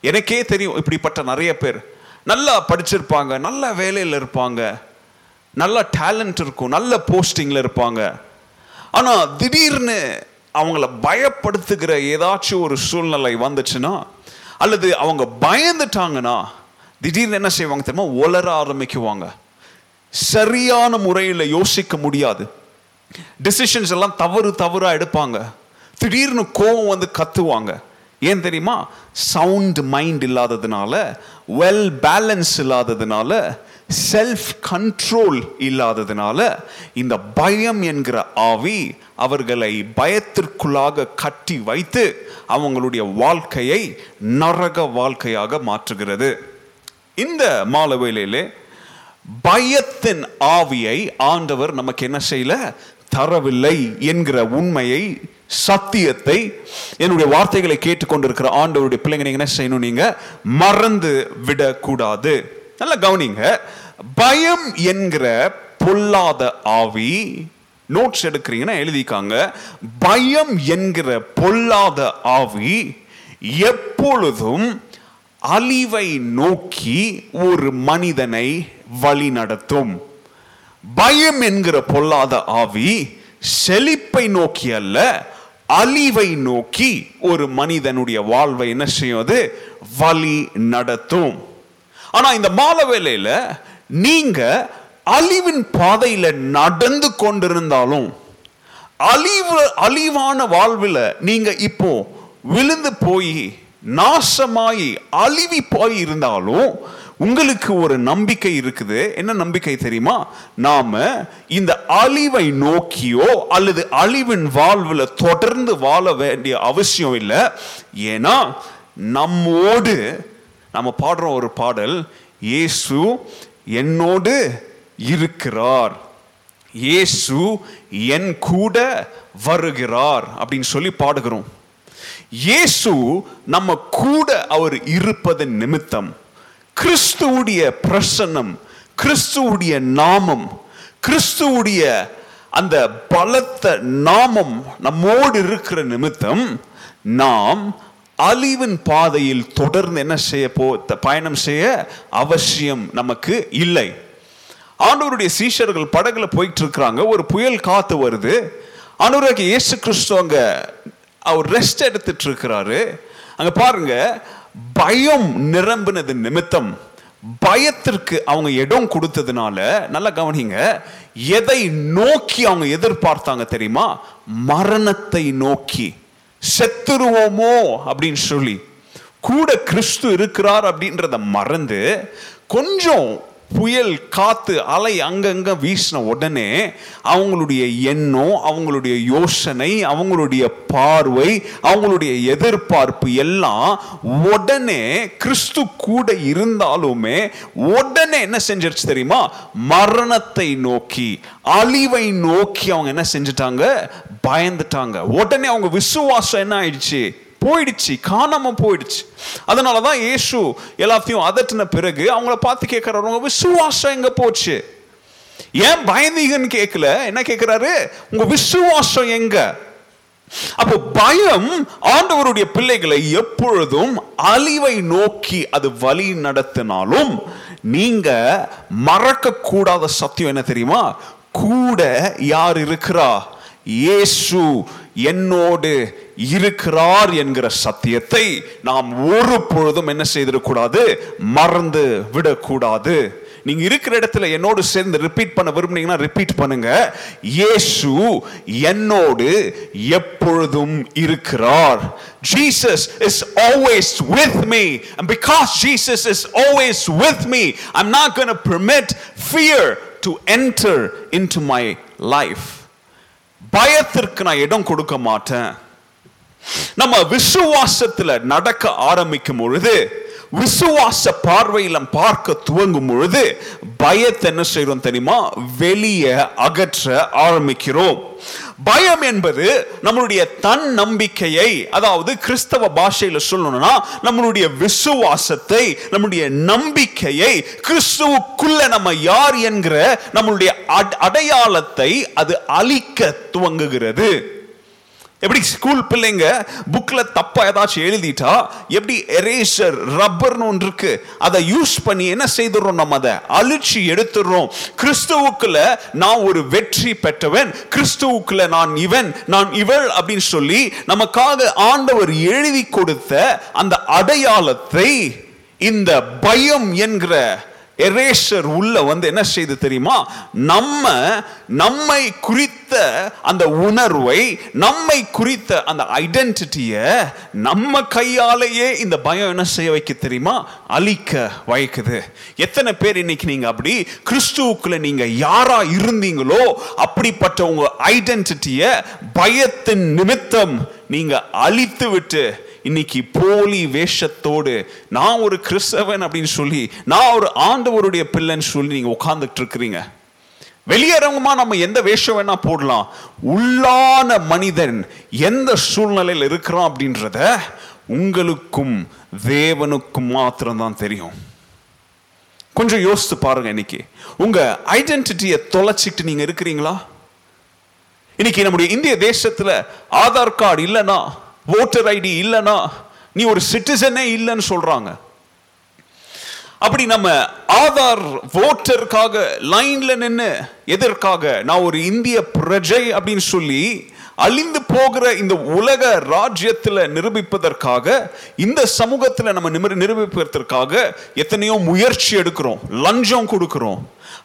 எனக்கே தெரியும் இப்படிப்பட்ட நிறைய பேர். நல்லா படிச்சிருப்பாங்க நல்ல வேலையில் இருப்பாங்க நல்ல டேலண்ட் இருக்கும் நல்ல போஸ்டிங்கில் இருப்பாங்க. ஆனால் திடீர்னு அவங்கள பயப்படுத்துகிற ஏதாச்சும் ஒரு சூழ்நிலை வந்துச்சுன்னா அல்லது அவங்க பயந்துட்டாங்கன்னா திடீர்னு என்ன செய்வாங்க தெரியுமா? ஒலர ஆரம்பிக்குவாங்க. சரியான முறையில் யோசிக்க முடியாது. டிசிஷன்ஸ் எல்லாம் தவறு தவறாக எடுப்பாங்க. திடீர்னு கோவம் வந்து கத்துவாங்க. ஏன் தெரியுமா? சவுண்ட் மைண்ட் இல்லாததுனால வெல் பேலன்ஸ் இல்லாததுனால செல்ஃப் கண்ட்ரோல் இல்லாததுனால இந்த பயம் என்கிற ஆவி அவர்களை பயத்திற்குள்ளாக கட்டி வைத்து அவங்களுடைய வாழ்க்கையை நரக வாழ்க்கையாக மாற்றுகிறது. இந்த மாலை வேளையிலே பயத்தின் ஆவியை ஆண்டவர் நமக்கு என்ன செய்யல? தரவில்லை என்கிற உண்மையை சத்தியத்தை என்னுடைய வார்த்தைகளை கேட்டுக்கொண்டிருக்கிற ஆண்டவருடைய பிள்ளைங்க என்ன செய்யணும் நீங்க? மறந்து விடக்கூடாது. நல்லா கவனிங்க. பயம் என்கிற பொல்லாத ஆவி நோட்ஸ் எடுக்கிறீங்கன்னா எழுதிக்காங்க. பயம் என்கிற பொல்லாத ஆவி எப்பொழுதும் அழிவை நோக்கி ஒரு மனிதனை வழி நடத்தும். பயம் என்கிற பொல்லாத ஆவி செழிப்பை நோக்கி அல்ல அழிவை நோக்கி ஒரு மனிதனுடைய வாழ்வை என்ன செய்யும் அது? வழி நடத்தும். ஆனா இந்த மாலை வேலையில நீங்க அழிவின் பாதையில நடந்து கொண்டிருந்தாலும் அழிவு அழிவான வாழ்வில் நீங்க இப்போ விழுந்து போய் நாசமாயி அழிவி போய் இருந்தாலும் உங்களுக்கு ஒரு நம்பிக்கை இருக்குது. என்ன நம்பிக்கை தெரியுமா? நாம இந்த அழிவை நோக்கியோ அல்லது அழிவின் வாழ்வில் தொடர்ந்து வாழ வேண்டிய அவசியம் இல்லை. ஏன்னா நம்மோடு நம்ம பாடுற ஒரு பாடல் இயேசு என்னோடு இருக்கிறார். இயேசு என் கூட வருகிறார். அப்படின்னு சொல்லி பாடுகிறோம். இயேசு நம்ம கூட அவர் இருப்பதன் நிமித்தம் கிறிஸ்துவுடைய பிரசன்னம் கிறிஸ்துவுடைய நாமம் கிறிஸ்துவுடைய அந்த பலத்த நாமம் நம்மோடு இருக்கிற நிமித்தம் நாம் அழிவின் பாதையில் தொடர்ந்து என்ன செய்ய போ பயணம் செய்ய அவசியம் நமக்கு இல்லை. ஆண்டவருடைய சீஷர்கள் படகுல போயிட்டு இருக்கிறாங்க ஒரு புயல் காத்து வருது. ஆண்டவருக்கு இயேசு கிறிஸ்துவங்க அவர் ரெஸ்ட் எடுத்துட்டு இருக்கிறாரு அங்க பாருங்க பயம் நிரம்பினது நிமித்தம். பயத்திற்கு அவங்க இடம் கொடுத்ததுனால நல்லா கவனிங்க எதை நோக்கி அவங்க எதிர்பார்த்தாங்க தெரியுமா? மரணத்தை நோக்கி. செத்துருவோமோ அப்படின்னு சொல்லி. கூட கிறிஸ்து இருக்கிறார் அப்படின்றத மறந்து கொஞ்சம் புயல் காத்து அலை அங்கங்க வீசின உடனே அவங்களுடைய எண்ணம் அவங்களுடைய யோசனை அவங்களுடைய பார்வை அவங்களுடைய எதிர்பார்ப்பு எல்லாம் உடனே கிறிஸ்து கூட இருந்தாலுமே உடனே என்ன செஞ்சிருச்சு தெரியுமா? மரணத்தை நோக்கி அழிவை நோக்கி அவங்க என்ன செஞ்சுட்டாங்க? பயந்துட்டாங்க. உடனே அவங்க விசுவாசம் என்ன ஆயிடுச்சு? போயிடுச்சு காணாம போயிடுச்சு. அதனால தான் இயேசு எல்லாத்தையும் அதட்டின பிறகு அவங்கள பார்த்து கேட்கிறாரு உங்க விசுவாசம் எங்க போச்சு? ஏன் பயந்தீங்கன்னு கேட்கல? என்ன கேட்கிறாரு? உங்க விசுவாசம் எங்க? அப்போ பயம் ஆண்டவருடைய பிள்ளைகளை எப்பொழுதும் அழிவை நோக்கி அது வழி நடத்தினாலும் நீங்க மறக்க கூடாத சத்தியம் என்ன தெரியுமா? கூட யார் இருக்கிறா? இயேசு என்னோடு இருக்கிறார் என்கிற சத்தியத்தை நாம் ஒரு பொழுதும் என்ன செய்திடக்கூடாது? மறந்து விடக்கூடாது. நீங்க இருக்கிற இடத்துல என்னோடு சேர்ந்து ரிப்பீட் பண்ண விரும்புனீங்கன்னா ரிப்பீட் பண்ணுங்க. இயேசு என்னோடு எப்பொழுதும் இருக்கிறார். Jesus is always with me. And because Jesus is always with me I'm not going to permit fear to enter into my life. பயத்திற்கு நான் இடம் கொடுக்க மாட்டேன். நம்ம விசுவாசத்துல நடக்க ஆரம்பிக்கும் பொழுது விசுவாச பார்வையில பார்க்க துவங்கும் பொழுது பயத்தை என்ன செய்யறோம் தெரியுமா? வெளியே அகற்ற ஆரம்பிக்கிறோம். பயம் என்பது நம்மளுடைய தன் நம்பிக்கையை அதாவது கிறிஸ்தவ பாஷையில சொல்லணும்னா நம்மளுடைய விசுவாசத்தை நம்மளுடைய நம்பிக்கையை கிறிஸ்துவுக்குள்ள நம்ம யார் என்கிற நம்மளுடைய அடையாளத்தை அது அழிக்க துவங்குகிறது. எப்படி ஸ்கூல் பிள்ளைங்க புக்கில் தப்பாக ஏதாச்சும் எழுதிட்டா எப்படி எரேசர் ரப்பர்னு ஒன்று இருக்கு அதை யூஸ் பண்ணி என்ன செய்துடுறோம் நம்ம அதை? அழிச்சு எடுத்துடுறோம். கிறிஸ்துவுக்குள்ள நான் ஒரு வெற்றி பெற்றவன் கிறிஸ்துவுக்குள்ள நான் இவன் நான் இவள் அப்படின்னு சொல்லி நமக்காக ஆண்டவர் எழுதி கொடுத்த அந்த அடையாளத்தை இந்த பயம் என்கிற எரேஷர் உள்ள வந்து என்ன செய்து தெரியுமா? நம்ம நம்மை குறித்த அந்த உணர்வை நம்மை குறித்த அந்த ஐடென்டிட்டிய நம்ம கையாலேயே இந்த பயம் என்ன செய்ய வைக்க தெரியுமா? அழிக்க வைக்குது. எத்தனை பேர் இன்னைக்கு நீங்க அப்படி கிறிஸ்துவுக்குள்ள நீங்க யாரா இருந்தீங்களோ அப்படிப்பட்ட உங்க ஐடென்டிட்டிய பயத்தின் நிமித்தம் நீங்க அழித்து விட்டு இன்னைக்கு போலி வேஷத்தோடு நான் ஒரு கிறிஸ்தவன் அப்படின்னு சொல்லி நான் ஒரு ஆண்டவருடைய பிள்ளைன்னு சொல்லி நீங்க உட்கார்ந்துட்டு இருக்கிறீங்க. வெளியேறவங்கமா நம்ம எந்த வேஷம் வேணா போடலாம். உள்ளான மனிதன் எந்த சூழ்நிலையில் இருக்கிறான் அப்படின்றத உங்களுக்கும் தேவனுக்கும் மாத்திரம்தான் தெரியும். கொஞ்சம் யோசித்து பாருங்க இன்னைக்கு. உங்க ஐடென்டிட்டியை தொலைச்சிட்டு நீங்க இருக்கிறீங்களா? இன்னைக்கு நம்முடைய இந்திய தேசத்துல ஆதார் கார்டு இல்லைன்னா ஓட்டர் ஐடி இல்லைன்னா நீ ஒரு சிட்டிசனே இல்லைன்னு சொல்றாங்க. அப்படி நம்ம ஆதார் ஓட்டருக்காக லைன்ல நின்று எதற்காக? நான் ஒரு இந்திய பிரஜை அப்படின்னு சொல்லி அழிந்து போகிற இந்த உலக ராஜ்யத்தில் நிரூபிப்பதற்காக இந்த சமூகத்தில் நம்ம நிமிர நிரூபிப்பதற்காக எத்தனையோ முயற்சி எடுக்கிறோம் லஞ்சம் கொடுக்கிறோம்.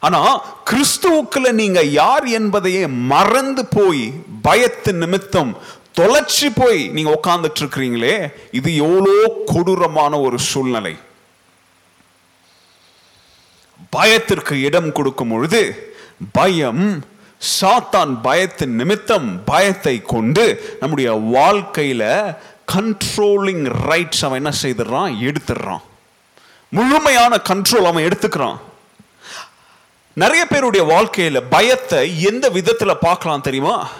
ஆனால் கிறிஸ்துவுக்குள்ள நீங்கள் யார் என்பதையே மறந்து போய் பயத்து நிமித்தம் தொலைச்சி போய் நீங்க உட்கார்ந்துட்டு இருக்கிறீங்களே இது எவ்வளோ கொடூரமான ஒரு சூழ்நிலை. பயத்திற்கு இடம் கொடுக்கும் பொழுது பயம் சாத்தான் பயத்தின் நிமித்தம் பயத்தை கொண்டு நம்முடைய வாழ்க்கையில கண்ட்ரோலிங் ரைட்ஸ் அவன் என்ன செய்திடறான்? எடுத்துடுறான். முழுமையான கண்ட்ரோல் அவன் எடுத்துக்கிறான். நிறைய பேருடைய வாழ்க்கையில பயத்தை எந்த விதத்துல பார்க்கலாம் தெரியுமா?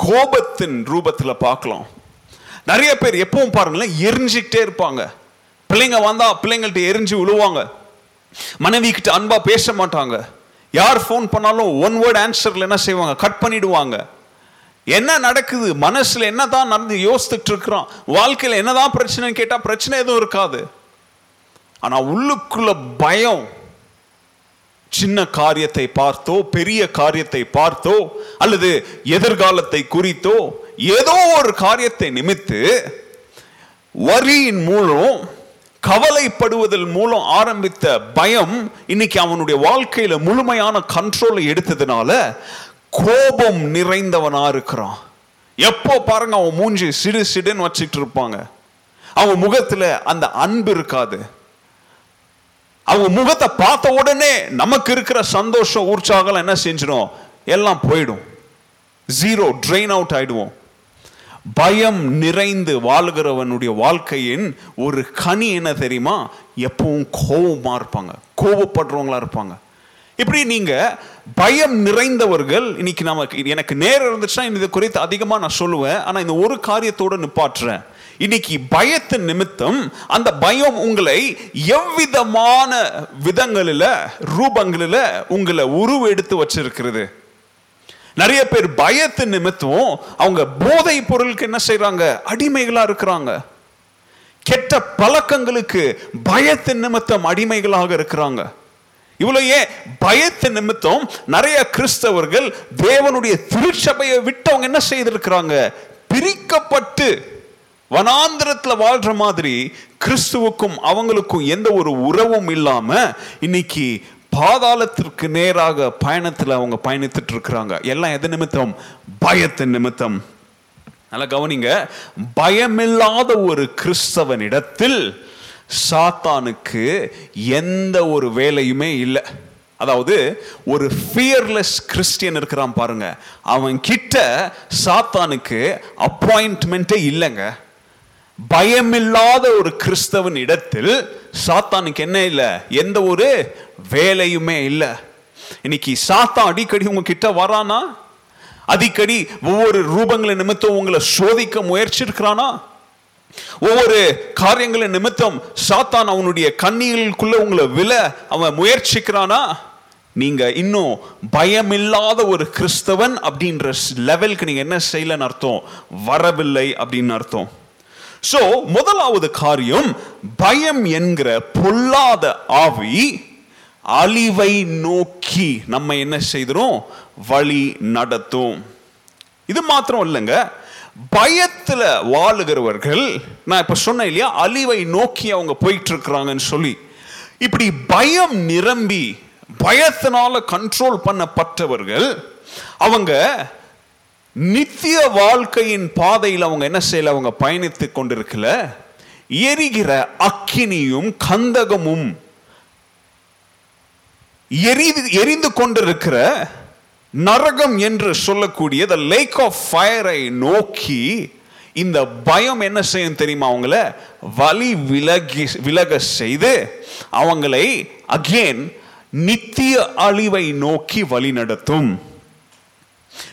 கோபத்தின் ரூபத்தில் பார்க்கலாம். நிறைய பேர் எப்பவும் பாருங்களேன் எரிஞ்சுக்கிட்டே இருப்பாங்க. பிள்ளைங்க வந்தா பிள்ளைங்கள்ட்ட எரிஞ்சு விழுவாங்க. மனைவி கிட்ட அன்பா பேச மாட்டாங்க. யார் ஃபோன் பண்ணாலும் ஒன் வேர்ட் ஆன்சர்ல என்ன செய்வாங்க? கட் பண்ணிடுவாங்க. என்ன நடக்குது? மனசுல என்னதான் நடந்து யோசித்துட்டு இருக்கிறான்? வாழ்க்கையில் என்னதான் பிரச்சனைன்னு கேட்டால் பிரச்சனை எதுவும் இருக்காது. ஆனால் உள்ளுக்குள்ள பயம் சின்ன காரியத்தை பார்த்தோ பெரிய காரியத்தை பார்த்தோ அல்லது எதிர்காலத்தை குறித்தோ ஏதோ ஒரு காரியத்தை நிமித்து வரியின் மூலம் கவலைப்படுவதன் மூலம் ஆரம்பித்த பயம் இன்னைக்கு அவனுடைய வாழ்க்கையில முழுமையான கண்ட்ரோலை எடுத்ததுனால கோபம் நிறைந்தவனா இருக்கிறான். எப்போ பாருங்க அவன் மூஞ்சி சிடு சிடுன்னு வச்சுட்டு இருப்பாங்க. அவன் முகத்துல அந்த அன்பு இருக்காது. அவங்க முகத்தை பார்த்த உடனே நமக்கு இருக்கிற சந்தோஷம் உற்சாகம் என்ன செஞ்சிடும்? எல்லாம் போயிடும். ஜீரோ ட்ரெயின் அவுட் ஆயிடுவோம். பயம் நிறைந்து வாழ்கிறவனுடைய வாழ்க்கையின் ஒரு கனி என்ன தெரியுமா? எப்பவும் கோபமாக இருப்பாங்க. கோபப்படுறவங்களா இருப்பாங்க. இப்படி நீங்க பயம் நிறைந்தவர்கள் இன்னைக்கு நமக்கு எனக்கு நேரம் இருந்துச்சுன்னா இது குறித்து அதிகமாக நான் சொல்லுவேன். ஆனால் இந்த ஒரு காரியத்தோடு நிப்பாட்டுறேன். இன்னைக்கு பயத்தின் நிமித்தம் அந்த பயம் உங்களை எவ்விதமான விதங்களில் ரூபங்களில் உங்களை உருவெடுத்து வச்சிருக்கிறது. நிறைய பேர் பயத்தின் நிமித்தம் அவங்க போதை பொருளுக்கு என்ன செய்யறாங்க அடிமைகளா இருக்கிறாங்க. கெட்ட பழக்கங்களுக்கு பயத்தின் நிமித்தம் அடிமைகளாக இருக்கிறாங்க. இவ்வளோ ஏன்? பயத்தின் நிமித்தம் நிறைய கிறிஸ்தவர்கள் தேவனுடைய திருச்சபையை விட்டு அவங்க என்ன செய்திருக்கிறாங்க? பிரிக்கப்பட்டு வனாந்திரத்தில் வாழ்ற மாதிரி கிறிஸ்துவுக்கும் அவங்களுக்கும் எந்த ஒரு உறவும் இல்லாம இன்னைக்கு பாதாளத்திற்கு நேராக பயணத்தில் அவங்க பயணித்துட்டு இருக்கிறாங்க. எல்லாம் எது நிமித்தம்? பயத்தின் நிமித்தம். நல்லா கவனிங்க. பயமில்லாத ஒரு கிறிஸ்தவனிடத்தில் சாத்தானுக்கு எந்த ஒரு வேலையுமே இல்லை. அதாவது ஒரு ஃபியர்லெஸ் கிறிஸ்டியன் இருக்கிறான் பாருங்க. அவன் கிட்ட சாத்தானுக்கு அப்பாயிண்ட்மெண்ட்டே இல்லைங்க. பயமில்லாத ஒரு கிறிஸ்தவன் இடத்தில் சாத்தானுக்கு என்ன இல்லை? எந்த ஒரு வேலையுமே இல்லை. இன்னைக்கு சாத்தான் அடிக்கடி உங்ககிட்ட வரானா? அடிக்கடி ஒவ்வொரு ரூபங்களை நிமித்தம் உங்களை சோதிக்க முயற்சி இருக்கிறானா ஒவ்வொரு காரியங்களின் நிமித்தம் சாத்தான் அவனுடைய கண்ணீர்களுக்குள்ள உங்களை வில அவன் முயற்சிக்கிறானா? நீங்க இன்னும் பயமில்லாத ஒரு கிறிஸ்தவன் அப்படின்ற லெவலுக்கு நீங்க என்ன செய்யலன்னு அர்த்தம்? வரவில்லை அப்படின்னு அர்த்தம். சோ முதலாவது காரியம் பயம் என்கிற பொல்லாத ஆவி அழிவை நோக்கி நம்ம என்ன செய்கிறோம் வழி நடத்தும். இது மாத்திரம் இல்லைங்க. பயத்துல வாழுகிறவர்கள் நான் இப்ப சொன்னேன் இல்லையா அழிவை நோக்கி அவங்க போயிட்டு இருக்கிறாங்கன்னு சொல்லி. இப்படி பயம் நிரம்பி பயத்தினால கண்ட்ரோல் பண்ணப்பட்டவர்கள் அவங்க நித்திய வாழ்க்கையின் பாதையில் அவங்க என்ன செய்யல? அவங்க பயணித்து கொண்டிருக்கல. எரிகிற அக்கினியும் கந்தகமும் எரிது எரிந்து கொண்டிருக்கிற நரகம் என்று சொல்லக்கூடிய த லேக் ஆஃப் ஃபயரை நோக்கி இந்த பயம் என்ன செய்யும் தெரியுமா அவங்கள? வலி விலகி விலக செய்து அவங்களை அகேன் நித்திய அழிவை நோக்கி வழி நடத்தும்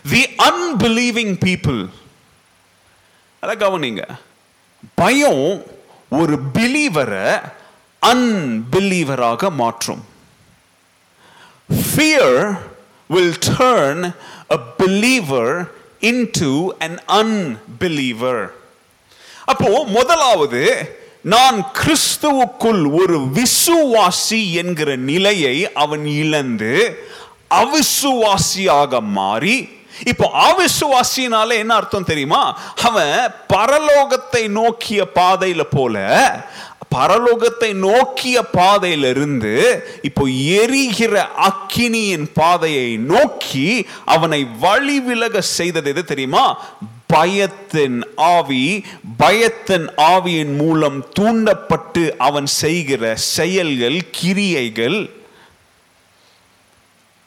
தி அன்பிலீவிங் பீப்புள் அதை கவனிங்க. பயம் ஒரு பிலீவரை அன்பிலீவராக மாற்றும். Fear will turn a believer into an unbeliever அப்போ முதலாவது நான் கிறிஸ்துவுக்குள் ஒரு விசுவாசி என்கிற நிலையை அவன் இழந்து அவிசுவாசியாக மாறி இப்போ அவிசுவாசினால என்ன அர்த்தம் தெரியுமா? அவன் பரலோகத்தை நோக்கிய பாதையில போல பரலோகத்தை நோக்கிய பாதையிலிருந்து இப்போ எரிகிற அக்கினியின் பாதையை நோக்கி அவனை வழி விலக செய்தது எது தெரியுமா? பயத்தின் ஆவி பயத்தின் ஆவியின் மூலம் தூண்டப்பட்டு அவன் செய்கிற செயல்கள் கிரியைகள்.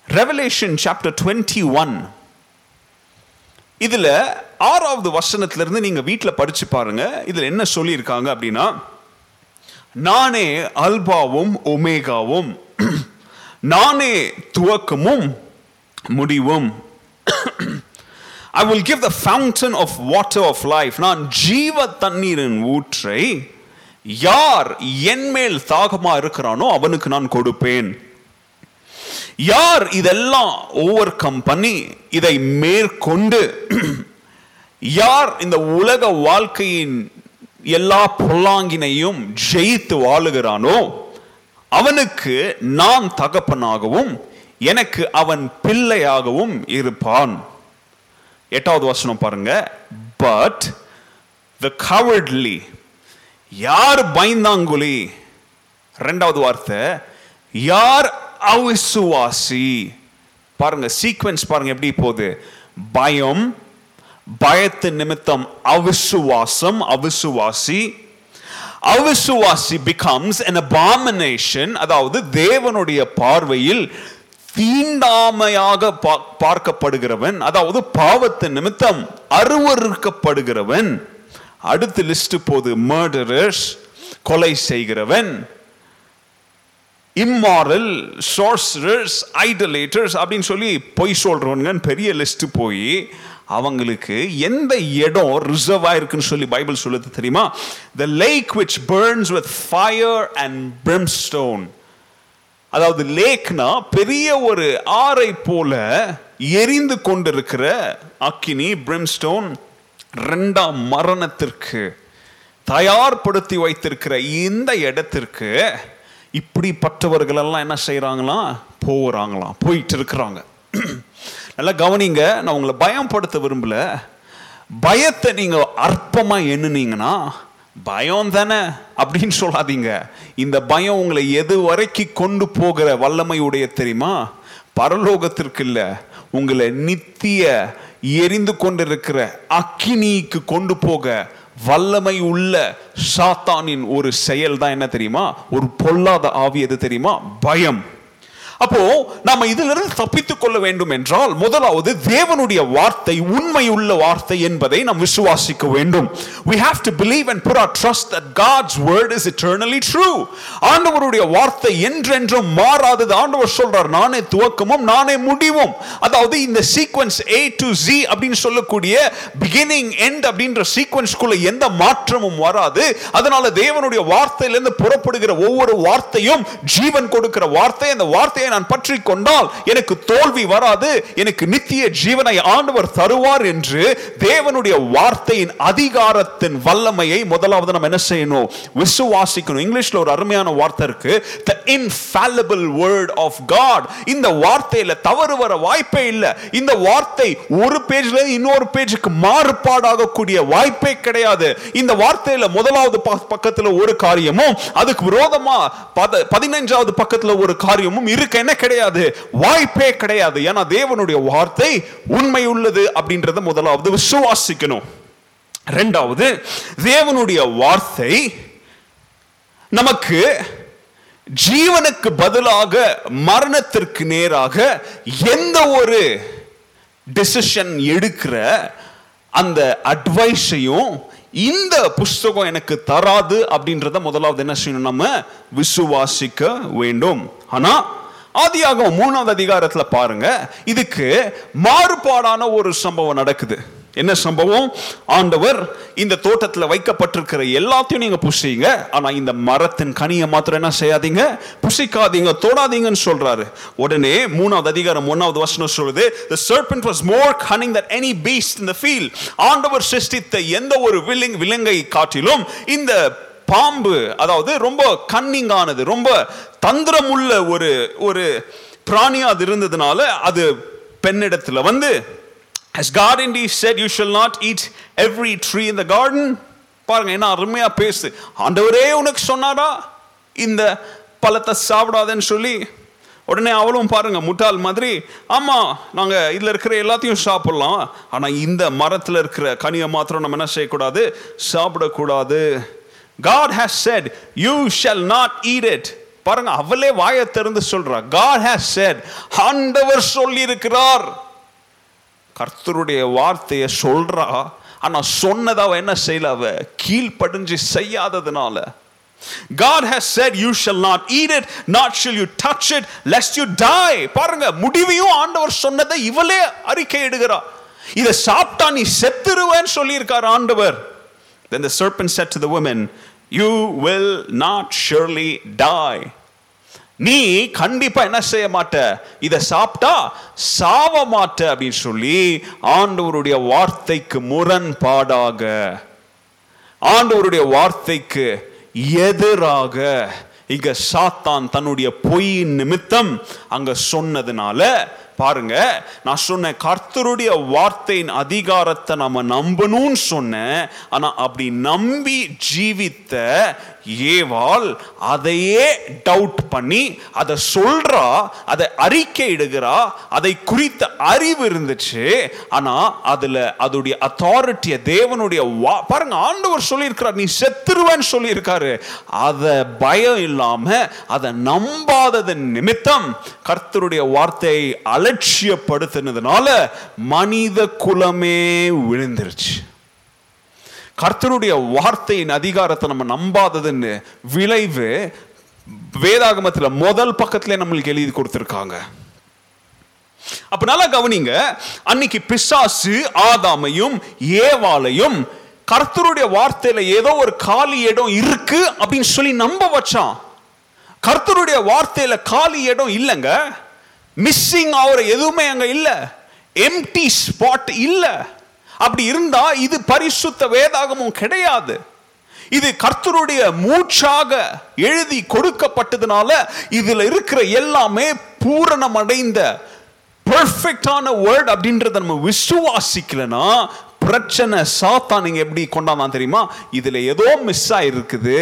ரெவலேஷன் சாப்டர் டுவெண்ட்டி ஒன் இதில் ஆறாவது வசனத்திலிருந்து நீங்கள் வீட்டில் படித்து பாருங்கள் இதில் என்ன சொல்லியிருக்காங்க அப்படின்னா நானே அல்பாவும் ஒமேகாவும் நானே துவக்கமும் முடிவும். I will give the fountain of water of life நான் ஜீவ தண்ணீரின் ஊற்றை யார் என் மேல் இருக்கிறானோ அவனுக்கு நான் கொடுப்பேன். யார் இதெல்லாம் ஓவர் கம் பண்ணி இதை மேற்கொண்டு யார் இந்த உலக வாழ்க்கையின் எல்லா பொல்லாங்கினையும் ஜெயித்து வாழுகிறானோ அவனுக்கு நான் தகப்பனாகவும் எனக்கு அவன் பிள்ளையாகவும் இருப்பான். எட்டாவது வசனம் பாருங்க. பட் த கவர்ட்லி யார் பயந்தாங்குழி ரெண்டாவது வார்த்தை யார் அவிசுவாசி. பாருங்க சீக்வன்ஸ் பாருங்க எப்படி போகுது. பயம் பயத்து நிமித்தம் அவிசுவாசம் அவிசுவாசி. அவிசுவாசி பிகம்ஸ் an abomination அதாவது தேவனுடைய பார்வையில் தீண்டாமையாக பா- பார்க்கப்படுகிறவன் அதாவது பாவத்து நிமித்தம் அருவருக்கப்படுகிறவன். அடுத்து லிஸ்ட் போது மர்டரர்ஸ் கொலை செய்கிறவன். இம்மாரல் சோர்சரர்ஸ் ஐடலேட்டர்ஸ் அப்படின்னு சொல்லி பொய் சொல்றவனுங்க பெரிய லிஸ்ட்டு போய் அவங்களுக்கு எந்த இடம் ரிசர்வ் ஆயிருக்குன்னு சொல்லி பைபிள் சொல்லுது தெரியுமா? The lake which burns with fire and brimstone அதாவது லேக்னா பெரிய ஒரு ஆறை போல எரிந்து கொண்டிருக்கிற அக்கினி பிரிம்ஸ்டோன் ரெண்டாம் மரணத்திற்கு தயார்படுத்தி வைத்திருக்கிற இந்த இடத்திற்கு இப்படிப்பட்டவர்களெல்லாம் என்ன செய்கிறாங்களாம் போகிறாங்களாம் போயிட்டு இருக்கிறாங்க நல்லா கவனிங்க நான் உங்களை பயப்படுத்த விரும்பல. பயத்தை நீங்கள் அற்பமாக எண்ணுனீங்கன்னா பயம் தானே அப்படின்னு சொல்லாதீங்க. இந்த பயம் உங்களை எது வரைக்கும் கொண்டு போகிற வல்லமையுடைய தெரியுமா? பரலோகத்திற்கு இல்லை உங்களை நித்திய எரிந்து கொண்டிருக்கிற அக்கினிக்கு கொண்டு போக வல்லமை உள்ள சாத்தானின் ஒரு செயல் தான் என்ன தெரியுமா? ஒரு பொல்லாத ஆவி எது தெரியுமா? பயம். அப்போ நாம இதிலிருந்து தப்பித்துக் கொள்ள வேண்டும் என்றால் முதலாவது தேவனுடைய வார்த்தை உண்மை உள்ள வார்த்தை என்பதை நாம் விசுவாசிக்க வேண்டும். We have to believe and put our trust that God's word is eternally true. ஆண்டவருடைய வார்த்தை என்றென்றும் மாறாதது. ஆண்டவர் சொல்றார் நானே துவக்கமும் நானே முடிவும். அதாவது இந்த சீக்வன்ஸ் A to Z அப்படின்னு சொல்லக்கூடிய பிகினிங் எண்ட் அப்படின்ற சீக்வென்ஸ்க்குள்ள எந்த மாற்றமும் வராது. அதனால தேவனுடைய வார்த்தையிலிருந்து புறப்படுகிற ஒவ்வொரு வார்த்தையும் ஜீவன் கொடுக்கிற வார்த்தை அந்த வார்த்தையை நான் பற்றி கொண்டால் எனக்கு தோல்வி வராது எனக்கு நித்திய ஜீவனை ஆண்டவர் தருவார் என்று தேவனுடைய வார்த்தையின் அதிகாரத்தின் வல்லமையை முதலாவது நம்ம என்ன செய்யணும்? விசுவாசிக்கணும். இங்கிலீஷ்ல ஒரு அருமையான வார்த்தை இருக்கு. The infallible word of God இந்த வார்த்தையில தவறு வர வாய்ப்பே இல்லை. இந்த வார்த்தை ஒரு பேஜ்ல இன்னொரு பேஜுக்கு மாறுபாடாக கூடிய வாய்ப்பே கிடையாது. இந்த வார்த்தையில முதலாவது பக்கத்துல ஒரு காரியமும் அதுக்கு விரோதமா பத- பதினைஞ்சாவது பக்கத்துல ஒரு காரியமும் இருக்க. என்ன கிடையாது? வாய்ப்பே கிடையாது. ஏன்னா தேவனுடைய வார்த்தை உண்மை உள்ளது அப்படின்றத முதலாவது விசுவாசிக்கணும். ரெண்டாவது தேவனுடைய வார்த்தை நமக்கு ஜீவனுக்கு பதிலாக மரணத்திற்கு நேராக எந்த ஒரு டெசிஷன் எடுக்கிற அந்த அட்வைஸையும் இந்த புஸ்தகம் எனக்கு தராது அப்படின்றத முதலாவது என்ன செய்யணும்? நம்ம விசுவாசிக்க வேண்டும். ஆனா ஆதியாகம் மூணாவது அதிகாரத்தில் பாருங்க. இதுக்கு மாறுபாடான ஒரு சம்பவம் நடக்குது. என்ன சம்பவம்? ஆண்டவர் இந்த தோட்டத்தில் வைக்கப்பட்டிருக்கிற எல்லாத்தையும் நீங்க புசிங்க. ஆனா இந்த மரத்தின் கனியை மாத்திரம் என்ன செய்யாதீங்க? புசிக்காதீங்க தோடாதீங்கன்னு சொல்றாரு. உடனே மூணாவது அதிகாரம் ஒன்னாவது வசனம் சொல்லுது the serpent was more cunning than any beast in the field. ஆண்டவர் சிருஷ்டித்த எந்த ஒரு விலங்கை காட்டிலும் இந்த பாம்பு அதாவது ரொம்ப கன்னிங்கானது ரொம்ப தந்திரமுள்ள ஒரு ஒரு பிராணியாக அது இருந்ததுனால அது பெண்ணிடத்தில் வந்து Has God indeed said you shall not eat every tree in the garden? பாருங்க என்ன அருமையா பேசு. ஆண்டவரே உனக்கு சொன்னாரா? இந்த பழத்தை சாப்பிடாதேன்னு சொல்லி. உடனே அவளும் பாருங்க முட்டாள் மாதிரி ஆமா நாங்க இதுல இருக்கிற எல்லாத்தையும் சாப்பிடலாம். ஆனா இந்த மரத்துல இருக்கிற கனியை மாத்திரம் நம்ம என்ன செய்யக்கூடாது? சாப்பிடக்கூடாது. God has said you shall not eat it பாருங்க அவளே வாயை திறந்து சொல்றா. காட் ஹேஸ் செட் ஆண்டவர் சொல்லி இருக்கிறார் கர்த்தருடைய வார்த்தையை சொல்றா. ஆனா சொன்னதை அவ என்ன செய்யல அவ? கீழ்ப்படிஞ்சு செய்யாததுனால. God has said you shall not eat it not shall you touch it lest you die. பாருங்க முடிவையும் ஆண்டவர் சொன்னதை இவளே அறிக்கை இடுகிறா. இதை சாப்பிட்டா நீ செத்துருவேன்னு சொல்லியிருக்கார் ஆண்டவர். Then the serpent said to the woman you will not surely die. நீ கண்டிப்பா என்ன செய்ய மாட்ட? இதை சாப்பிட்டா சாவ மாட்ட? அப்படின்னு சொல்லி ஆண்டவருடைய வார்த்தைக்கு முரண்பாடாக. ஆண்டவருடைய வார்த்தைக்கு எதிராக இங்க சாத்தான் தன்னுடைய பொய் நிமித்தம் அங்க சொன்னதுனால பாருங்க நான் சொன்னேன் கர்த்தருடைய வார்த்தையின் அதிகாரத்தை நம்ம நம்பணும்னு சொன்னேன் ஆனா அப்படி நம்பி ஜீவித்த ஏவாள் அதையே டவுட் பண்ணி அதை சொல்றா அதை அறிக்கை இடுகிறா அதை குறித்த அறிவு இருந்துச்சு. ஆனா அதுல அதோடைய அத்தாரிட்டிய தேவனுடைய வா- பாருங்க ஆண்டவர் சொல்லியிருக்கிறார் நீ செத்துருவேன்னு சொல்லியிருக்காரு. அதை பயம் இல்லாம அதை நம்பாததன் நிமித்தம் கர்த்தருடைய வார்த்தையை அலட்சியப்படுத்தினதுனால மனித குலமே விழுந்துருச்சு. கர்த்தருடைய வார்த்தையின் அதிகாரத்தை நம்ம நம்பாததுன்னு விளைவு வேதாகமத்தில் முதல் பக்கத்துல நம்மளுக்கு எழுதி கொடுத்துருக்காங்க. அப்ப நல்லா கவனிங்க. அன்னைக்கு பிசாசு ஆதாமையும் ஏவாலையும் கர்த்தருடைய வார்த்தையில ஏதோ ஒரு காலி இடம் இருக்கு அப்படின்னு சொல்லி நம்ப வச்சான். கர்த்தருடைய வார்த்தையில காலி இடம் இல்லைங்க. மிஸ்ஸிங் ஆகிற எதுவுமே அங்க இல்ல. எம்டி ஸ்பாட் இல்லை. அப்படி இருந்தா இது பரிசுத்த வேதாகமும் கிடையாது. இது கர்த்தருடைய மூச்சாக எழுதி கொடுக்கப்பட்டதுனால இதுல இருக்கிற எல்லாமே பூரணமடைந்த பெர்ஃபெக்டான வேர்ட் அப்படின்றத நம்ம விசுவாசிக்கலனா பிரச்சனை சாத்தான் நீங்க எப்படி கொண்டாந்தான் தெரியுமா? இதுல ஏதோ மிஸ் ஆயிருக்குது.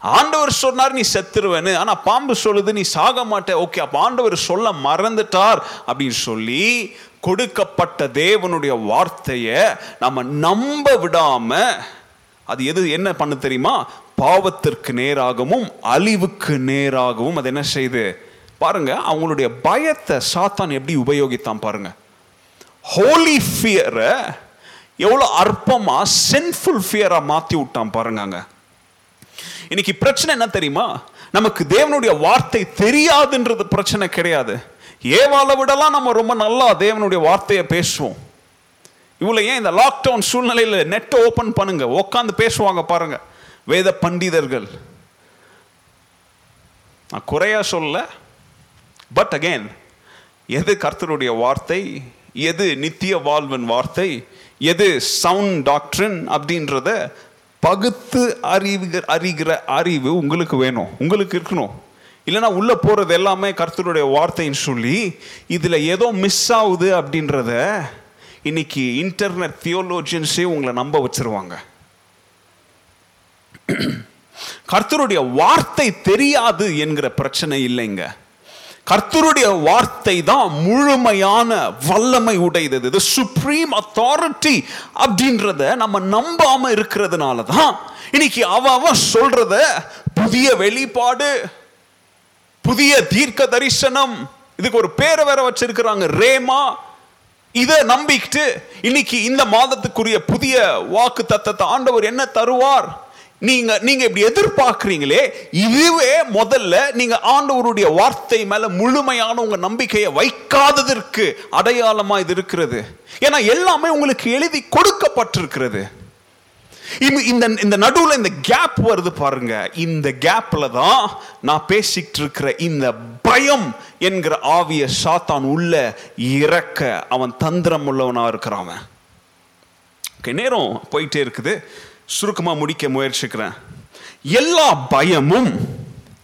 ஆண்டவர் சொன்னார் நீ செத்துருவேன்னு. ஆனால் பாம்பு சொல்லுது நீ சாக மாட்டே. ஓகே அப்போ ஆண்டவர் சொல்ல மறந்துட்டார். அப்படின்னு சொல்லி கொடுக்கப்பட்ட தேவனுடைய வார்த்தையை நம்ம நம்ப விடாம அது எது என்ன பண்ண தெரியுமா? பாவத்திற்கு நேராகவும் அழிவுக்கு நேராகவும் அது என்ன செய்யுது பாருங்க அவங்களுடைய பயத்தை சாத்தான் எப்படி உபயோகித்தான் பாருங்க. ஹோலி ஃபியரை எவ்வளோ அற்பமாக சென்ஃபுல் ஃபியராக மாற்றி விட்டான் பாருங்க அங்கே. இன்னைக்கு பிரச்சனை என்ன தெரியுமா? நமக்கு தேவனுடைய வார்த்தை தெரியாதுன்றது பிரச்சனை கிடையாது. ஏவால விடலாம் நம்ம ரொம்ப நல்லா தேவனுடைய வார்த்தையை பேசுவோம். இவ்வளோ ஏன் இந்த லாக்டவுன் சூழ்நிலையில் நெட்டை ஓப்பன் பண்ணுங்க? உட்காந்து பேசுவாங்க பாருங்க. வேத பண்டிதர்கள். நான் குறையா சொல்ல பட் அகைன் எது கர்த்தருடைய வார்த்தை? எது நித்திய வாழ்வின் வார்த்தை? எது சவுண்ட் டாக்டரின் அப்படின்றத பகுத்து அறிவு அறிகிற அறிவு உங்களுக்கு வேணும் உங்களுக்கு இருக்கணும். இல்லைன்னா உள்ளே போகிறது எல்லாமே கர்த்தருடைய வார்த்தைன்னு சொல்லி இதில் ஏதோ மிஸ் ஆகுது அப்படின்றத இன்னைக்கு இன்டர்நெட் தியோலோஜியன்ஸே உங்களை நம்ப வச்சிருவாங்க. கர்த்தருடைய வார்த்தை தெரியாது என்கிற பிரச்சனை இல்லைங்க. கர்த்தருடைய வார்த்தை தான் முழுமையான வல்லமை உடையது. இது சுப்ரீம் அத்தாரிட்டி அப்படின்றத நம்ம நம்பாம இருக்கிறதுனால தான் இன்னைக்கு அவ அவன் சொல்றத புதிய வெளிப்பாடு புதிய தீர்க்க தரிசனம் இதுக்கு ஒரு பேரை வேற வச்சிருக்கிறாங்க ரேமா. இதை நம்பிக்கிட்டு இன்னைக்கு இந்த மாதத்துக்குரிய புதிய வாக்கு தத்தத்தை ஆண்டவர் என்ன தருவார்? நீங்க நீங்க இப்படி எதிர்பார்க்கிறீங்களே இதுவே முதல்ல நீங்க ஆண்டவருடைய வார்த்தை மேல முழுமையான உங்க நம்பிக்கையை வைக்காததற்கு அடையாளமா இது இருக்கிறது. ஏன்னா எல்லாமே உங்களுக்கு எழுதி கொடுக்கப்பட்டிருக்கிறது. இந்த இந்த இந்த நடுவில் இந்த கேப் வருது பாருங்க. இந்த கேப்ல தான் நான் பேசிக்கிட்டு இருக்கிற இந்த பயம் என்கிற ஆவிய சாத்தான் உள்ள இறக்க அவன் தந்திரம் உள்ளவனா இருக்கிறான் அவன். நேரம் போயிட்டே இருக்குது. சுருக்கமாக முடிக்க முயற்சிக்கிறேன். எல்லா பயமும்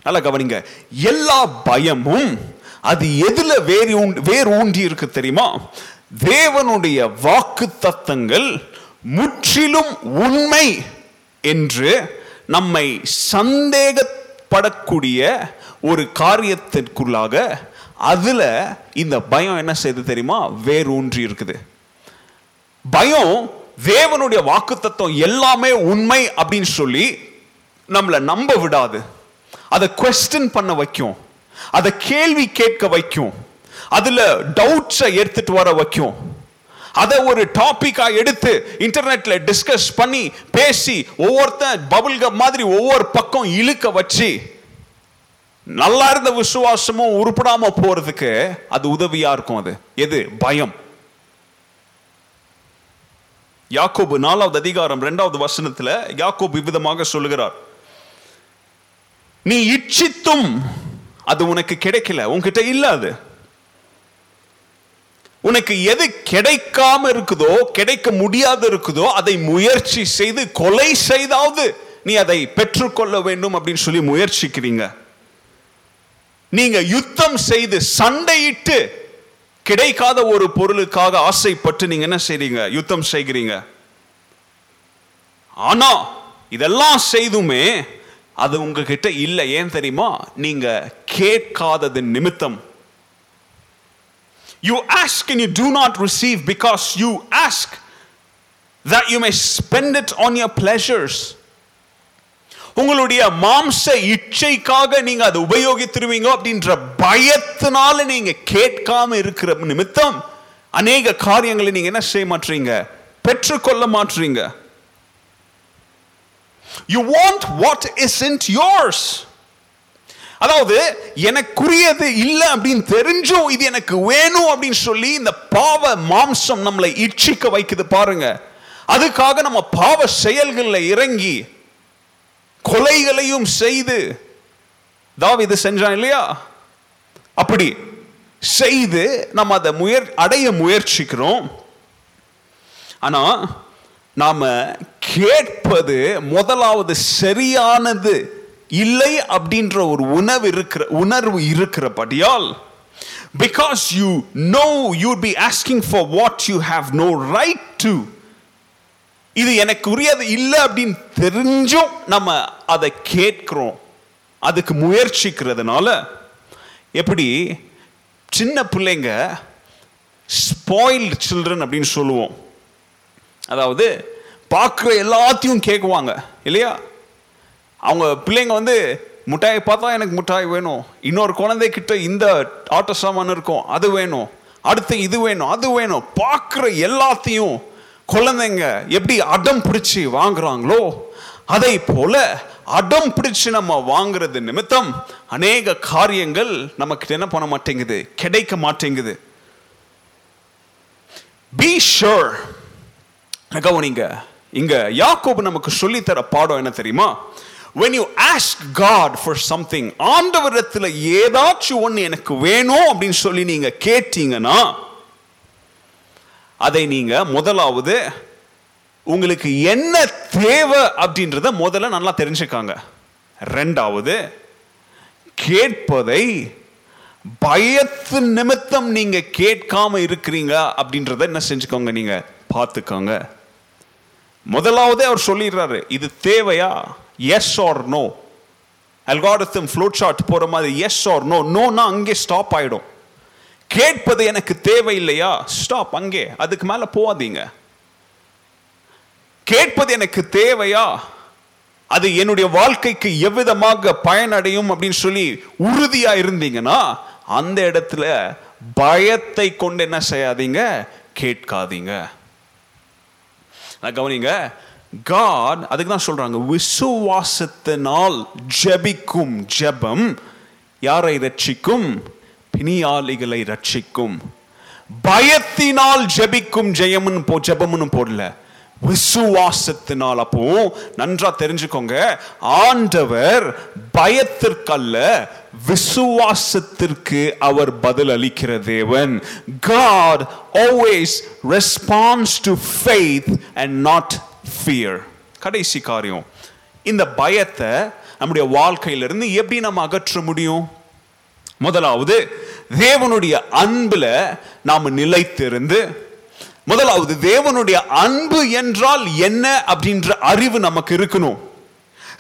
நல்லா கவனிங்க எல்லா பயமும் அது எதில் வேறு வேர் ஊன்றி இருக்கு தெரியுமா? தேவனுடைய வாக்கு தத்தங்கள் முற்றிலும் உண்மை என்று நம்மை சந்தேகப்படக்கூடிய ஒரு காரியத்திற்குள்ளாக அதில் இந்த பயம் என்ன செய்யுது தெரியுமா? வேர் ஊன்றி இருக்குது. பயம் தேவனுடைய வாக்குத்தத்தம் எல்லாமே உண்மை அப்படின்னு சொல்லி நம்மளை நம்ப விடாது. அதை கொஸ்டின் பண்ண வைக்கும். அதை கேள்வி கேட்க வைக்கும். அதுல டவுட்ஸை எடுத்துட்டு வர வைக்கும். அதை ஒரு டாப்பிக்காக எடுத்து இன்டர்நெட்ல டிஸ்கஸ் பண்ணி பேசி ஒவ்வொருத்தன் பபுள் மாதிரி ஒவ்வொரு பக்கம் இழுக்க வச்சு நல்லா இருந்த விசுவாசமும் உருப்படாம போறதுக்கு அது உதவியா இருக்கும் அது. எது? பயம். யாக்கோபு நாலாவது அதிகாரம் இரண்டாவது வசனத்துல யாக்கோபு இவ்விதமாக சொல்லுகிறார். நீ இச்சித்தும் அது உனக்கு கிடைக்கல உன்கிட்ட இல்ல அது. உனக்கு எது கிடைக்காம இருக்குதோ கிடைக்க முடியாது இருக்குதோ அதை முயற்சி செய்து கொலை செய்தாவது நீ அதை பெற்றுக்கொள்ள வேண்டும் அப்படின்னு சொல்லி முயற்சிக்கிறீங்க. நீங்க யுத்தம் செய்து சண்டையிட்டு கிடைக்காத ஒரு பொருளுக்காக ஆசைப்பட்டு நீங்க என்ன செய்றீங்க? யுத்தம் செய்கிறீங்க. ஆனா இதெல்லாம் செய்துமே அது உங்ககிட்ட இல்லை. ஏன் தெரியுமா? நீங்க கேட்காதது நிமித்தம். You ask and you do not receive because you ask that you may spend it on your pleasures. உங்களுடைய மாம்ச இச்சைக்காக நீங்க அதை உபயோகித்துருவீங்க அப்படின்ற பயத்தினால நீங்க கேட்காம இருக்கிற நிமித்தம் அநேக காரியங்களை நீங்க என்ன செய்ய மாட்டீங்க பெற்றுக்கொள்ள மாட்டீங்க you want what is not yours அதாவது எனக்குரியது இல்லை அப்படின்னு தெரிஞ்சும் இது எனக்கு வேணும் அப்படின்னு சொல்லி இந்த பாவ மாம்சம் நம்மளை இச்சிக்க வைக்குது பாருங்க. அதுக்காக நம்ம பாவ செயல்களில் இறங்கி கொலைகளையும் செய்து தாவீது செஞ்சான் இல்லையா? அப்படி செய்து நம்ம அதை முயற் அடைய முயற்சிக்கிறோம். ஆனா நாம கேட்பது முதலாவது சரியானது இல்லை அப்படின்ற ஒரு உணவு இருக்கிற உணர்வு இருக்கிறபடியால் because you know you be asking for what you have no right to இது எனக்கு உரியது இல்லை அப்படின்னு தெரிஞ்சும் நம்ம அதை கேட்கிறோம். அதுக்கு முயற்சிக்கிறதுனால எப்படி சின்ன பிள்ளைங்க ஸ்பாயில்டு சில்ட்ரன் அப்படின்னு சொல்லுவோம். அதாவது பார்க்குற எல்லாத்தையும் கேட்குவாங்க இல்லையா? அவங்க பிள்ளைங்க வந்து மிட்டாயை பார்த்தா எனக்கு மிட்டாய் வேணும். இன்னொரு குழந்தைக்கிட்ட இந்த ஆட்டோ சாமான் இருக்கும் அது வேணும். அடுத்து இது வேணும் அது வேணும். பார்க்குற எல்லாத்தையும் குழந்தைங்க எப்படி அடம் பிடிச்சி வாங்குறாங்களோ அதை போல அடம் பிடிச்சு நம்ம வாங்குறது நிமித்தம் அநேக காரியங்கள் நமக்கு என்ன பண்ண மாட்டேங்குது? கிடைக்க மாட்டேங்குது. பி ஷோர் கவனிங்க. இங்க யாக்கோபு நமக்கு சொல்லித்தர பாடம் என்ன தெரியுமா? When you ask God for something ஆண்டவரத்தில் ஏதாச்சும் ஒன்று எனக்கு வேணும் அப்படின்னு சொல்லி நீங்க கேட்டீங்கன்னா அதை நீங்க முதலாவது உங்களுக்கு என்ன தேவை அப்படின்றத முதல்ல நல்லா தெரிஞ்சுக்காங்க. ரெண்டாவது கேட்பதை பயத்து நிமித்தம் நீங்க கேட்காம இருக்கிறீங்க அப்படின்றத என்ன செஞ்சுக்கோங்க நீங்க? பார்த்துக்கோங்க. முதலாவதே அவர் சொல்லிடுறாரு இது தேவையா? Yes or no algorithm flow chart போற மாதிரி எஸ் ஆர் நோ நோனா அங்கே ஸ்டாப் ஆயிடும். கேட்பது எனக்கு தேவை இல்லையா ஸ்டாப் அங்கே. அதுக்கு மேல போகாதீங்க. கேட்பது எனக்கு தேவையா? அது என்னுடைய வாழ்க்கைக்கு எவ்விதமாக பயனடையும் அப்படின்னு சொல்லி உறுதியா இருந்தீங்கன்னா அந்த இடத்துல பயத்தை கொண்டு என்ன செய்யாதீங்க? கேட்காதீங்க. நான் கவனிங்க காட் அதுக்கு தான் சொல்றாங்க விசுவாசத்தினால் ஜெபிக்கும் ஜெபம் யாரை ரட்சிக்கும்? பிணியாளிகளை ரட்சிக்கும் பயத்தினால் ஜெபிக்கும் ஜெயம்னு போ ஜெபம்னு போடல. விசுவாசத்தினால். அப்போ நன்றா தெரிஞ்சுக்கோங்க. ஆண்டவர் பயத்திற்கல்ல விசுவாசத்திற்கு அவர் பதில் அளிக்கிற தேவன். God always response to faith and not fear கடைசி காரியம். இந்த பயத்தை நம்முடைய வாழ்க்கையிலிருந்து எப்படி நம்ம அகற்ற முடியும்? முதலாவது தேவனுடைய அன்புல நாம் நிலைத்திருந்து முதலாவது தேவனுடைய அன்பு என்றால் என்ன அப்படின்ற அறிவு நமக்கு இருக்கணும்.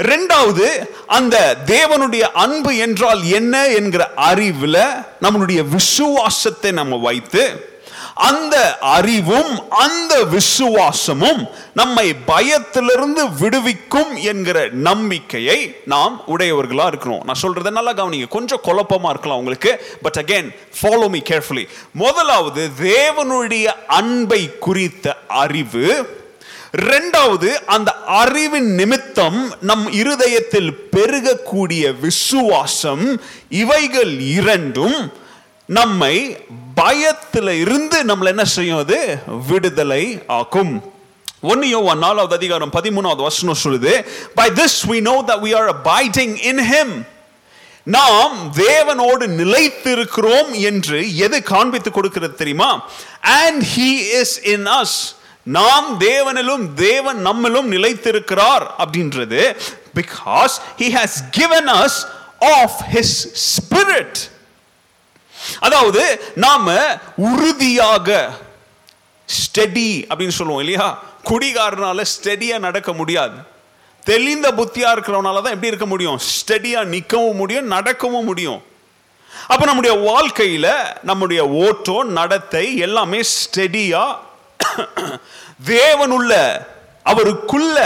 ரெண்டாவது அந்த தேவனுடைய அன்பு என்றால் என்ன என்கிற அறிவில் நம்மளுடைய விசுவாசத்தை நம்ம வைத்து அந்த அறிவும் அந்த விசுவாசமும் நம்மை பயத்திலிருந்து விடுவிக்கும் என்கிற நம்பிக்கையை நாம் உடையவர்களா இருக்கிறோம். நான் சொல்றதை நல்லா கவனிங்க. கொஞ்சம் குழப்பமா இருக்கலாம் உங்களுக்கு. But again follow me carefully முதலாவது தேவனுடைய அன்பை குறித்த அறிவு. ரெண்டாவது அந்த அறிவின் நிமித்தம் நம் இருதயத்தில் பெருகக்கூடிய விசுவாசம். இவைகள் இரண்டும் நம்மை பயத்தில் இருந்து நம்மளை என்ன செய்யும் அது? விடுதலை ஆக்கும். ஒன்னு யோவான் நாலாவது அதிகாரம் பதிமூணாவது வசனம் சொல்லுது by this we know that we are abiding in him நாம் தேவனோடு நிலைத்திருக்கிறோம் என்று எது காண்பித்து கொடுக்கிறது தெரியுமா? And he is in us நாம் தேவனிலும் தேவன் நம்மிலும் நிலைத்திருக்கிறார் அப்படின்றது. Because he has given us of his spirit அதாவது நாம உறுதியாக ஸ்டெடி அப்படின்னு சொல்லுவோம் இல்லையா? குடிகாரனால ஸ்டெடியா நடக்க முடியாது. தெளிந்த புத்தியா இருக்கிறவனால தான் எப்படி இருக்க முடியும்? ஸ்டெடியா நிற்கவும் முடியும் நடக்கவும் முடியும். அப்ப நம்முடைய வாழ்க்கையில நம்முடைய ஓட்டம் நடத்தை எல்லாமே ஸ்டெடியா தேவனுள்ள அவருக்குள்ள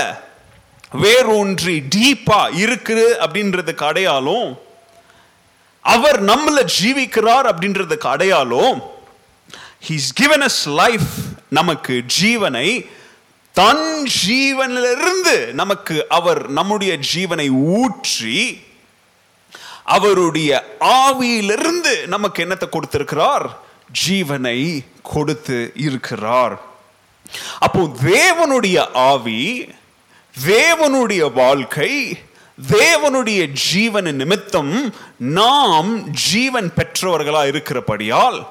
வேரூன்றி டீப்பா இருக்குது அப்படின்றது கடையாலும் அவர் நம்மள ஜீவிக்கிறார் அப்படின்றதுக்கு அடையாளம் ஹீஸ் கிவன் அஸ் லைஃப் நமக்கு ஜீவனை தன் ஜீவனிலிருந்து நமக்கு அவர் நம்முடைய ஜீவனை ஊற்றி அவருடைய ஆவியிலிருந்து நமக்கு என்னத்தை கொடுத்திருக்கிறார்? ஜீவனை கொடுத்து இருக்கிறார். அப்போ தேவனுடைய ஆவி தேவனுடைய வாழ்க்கை தேவனுடைய ஜீவன நிமித்தம் நாம் ஜீவன் பெற்றவர்களா இருக்கிறபடியால்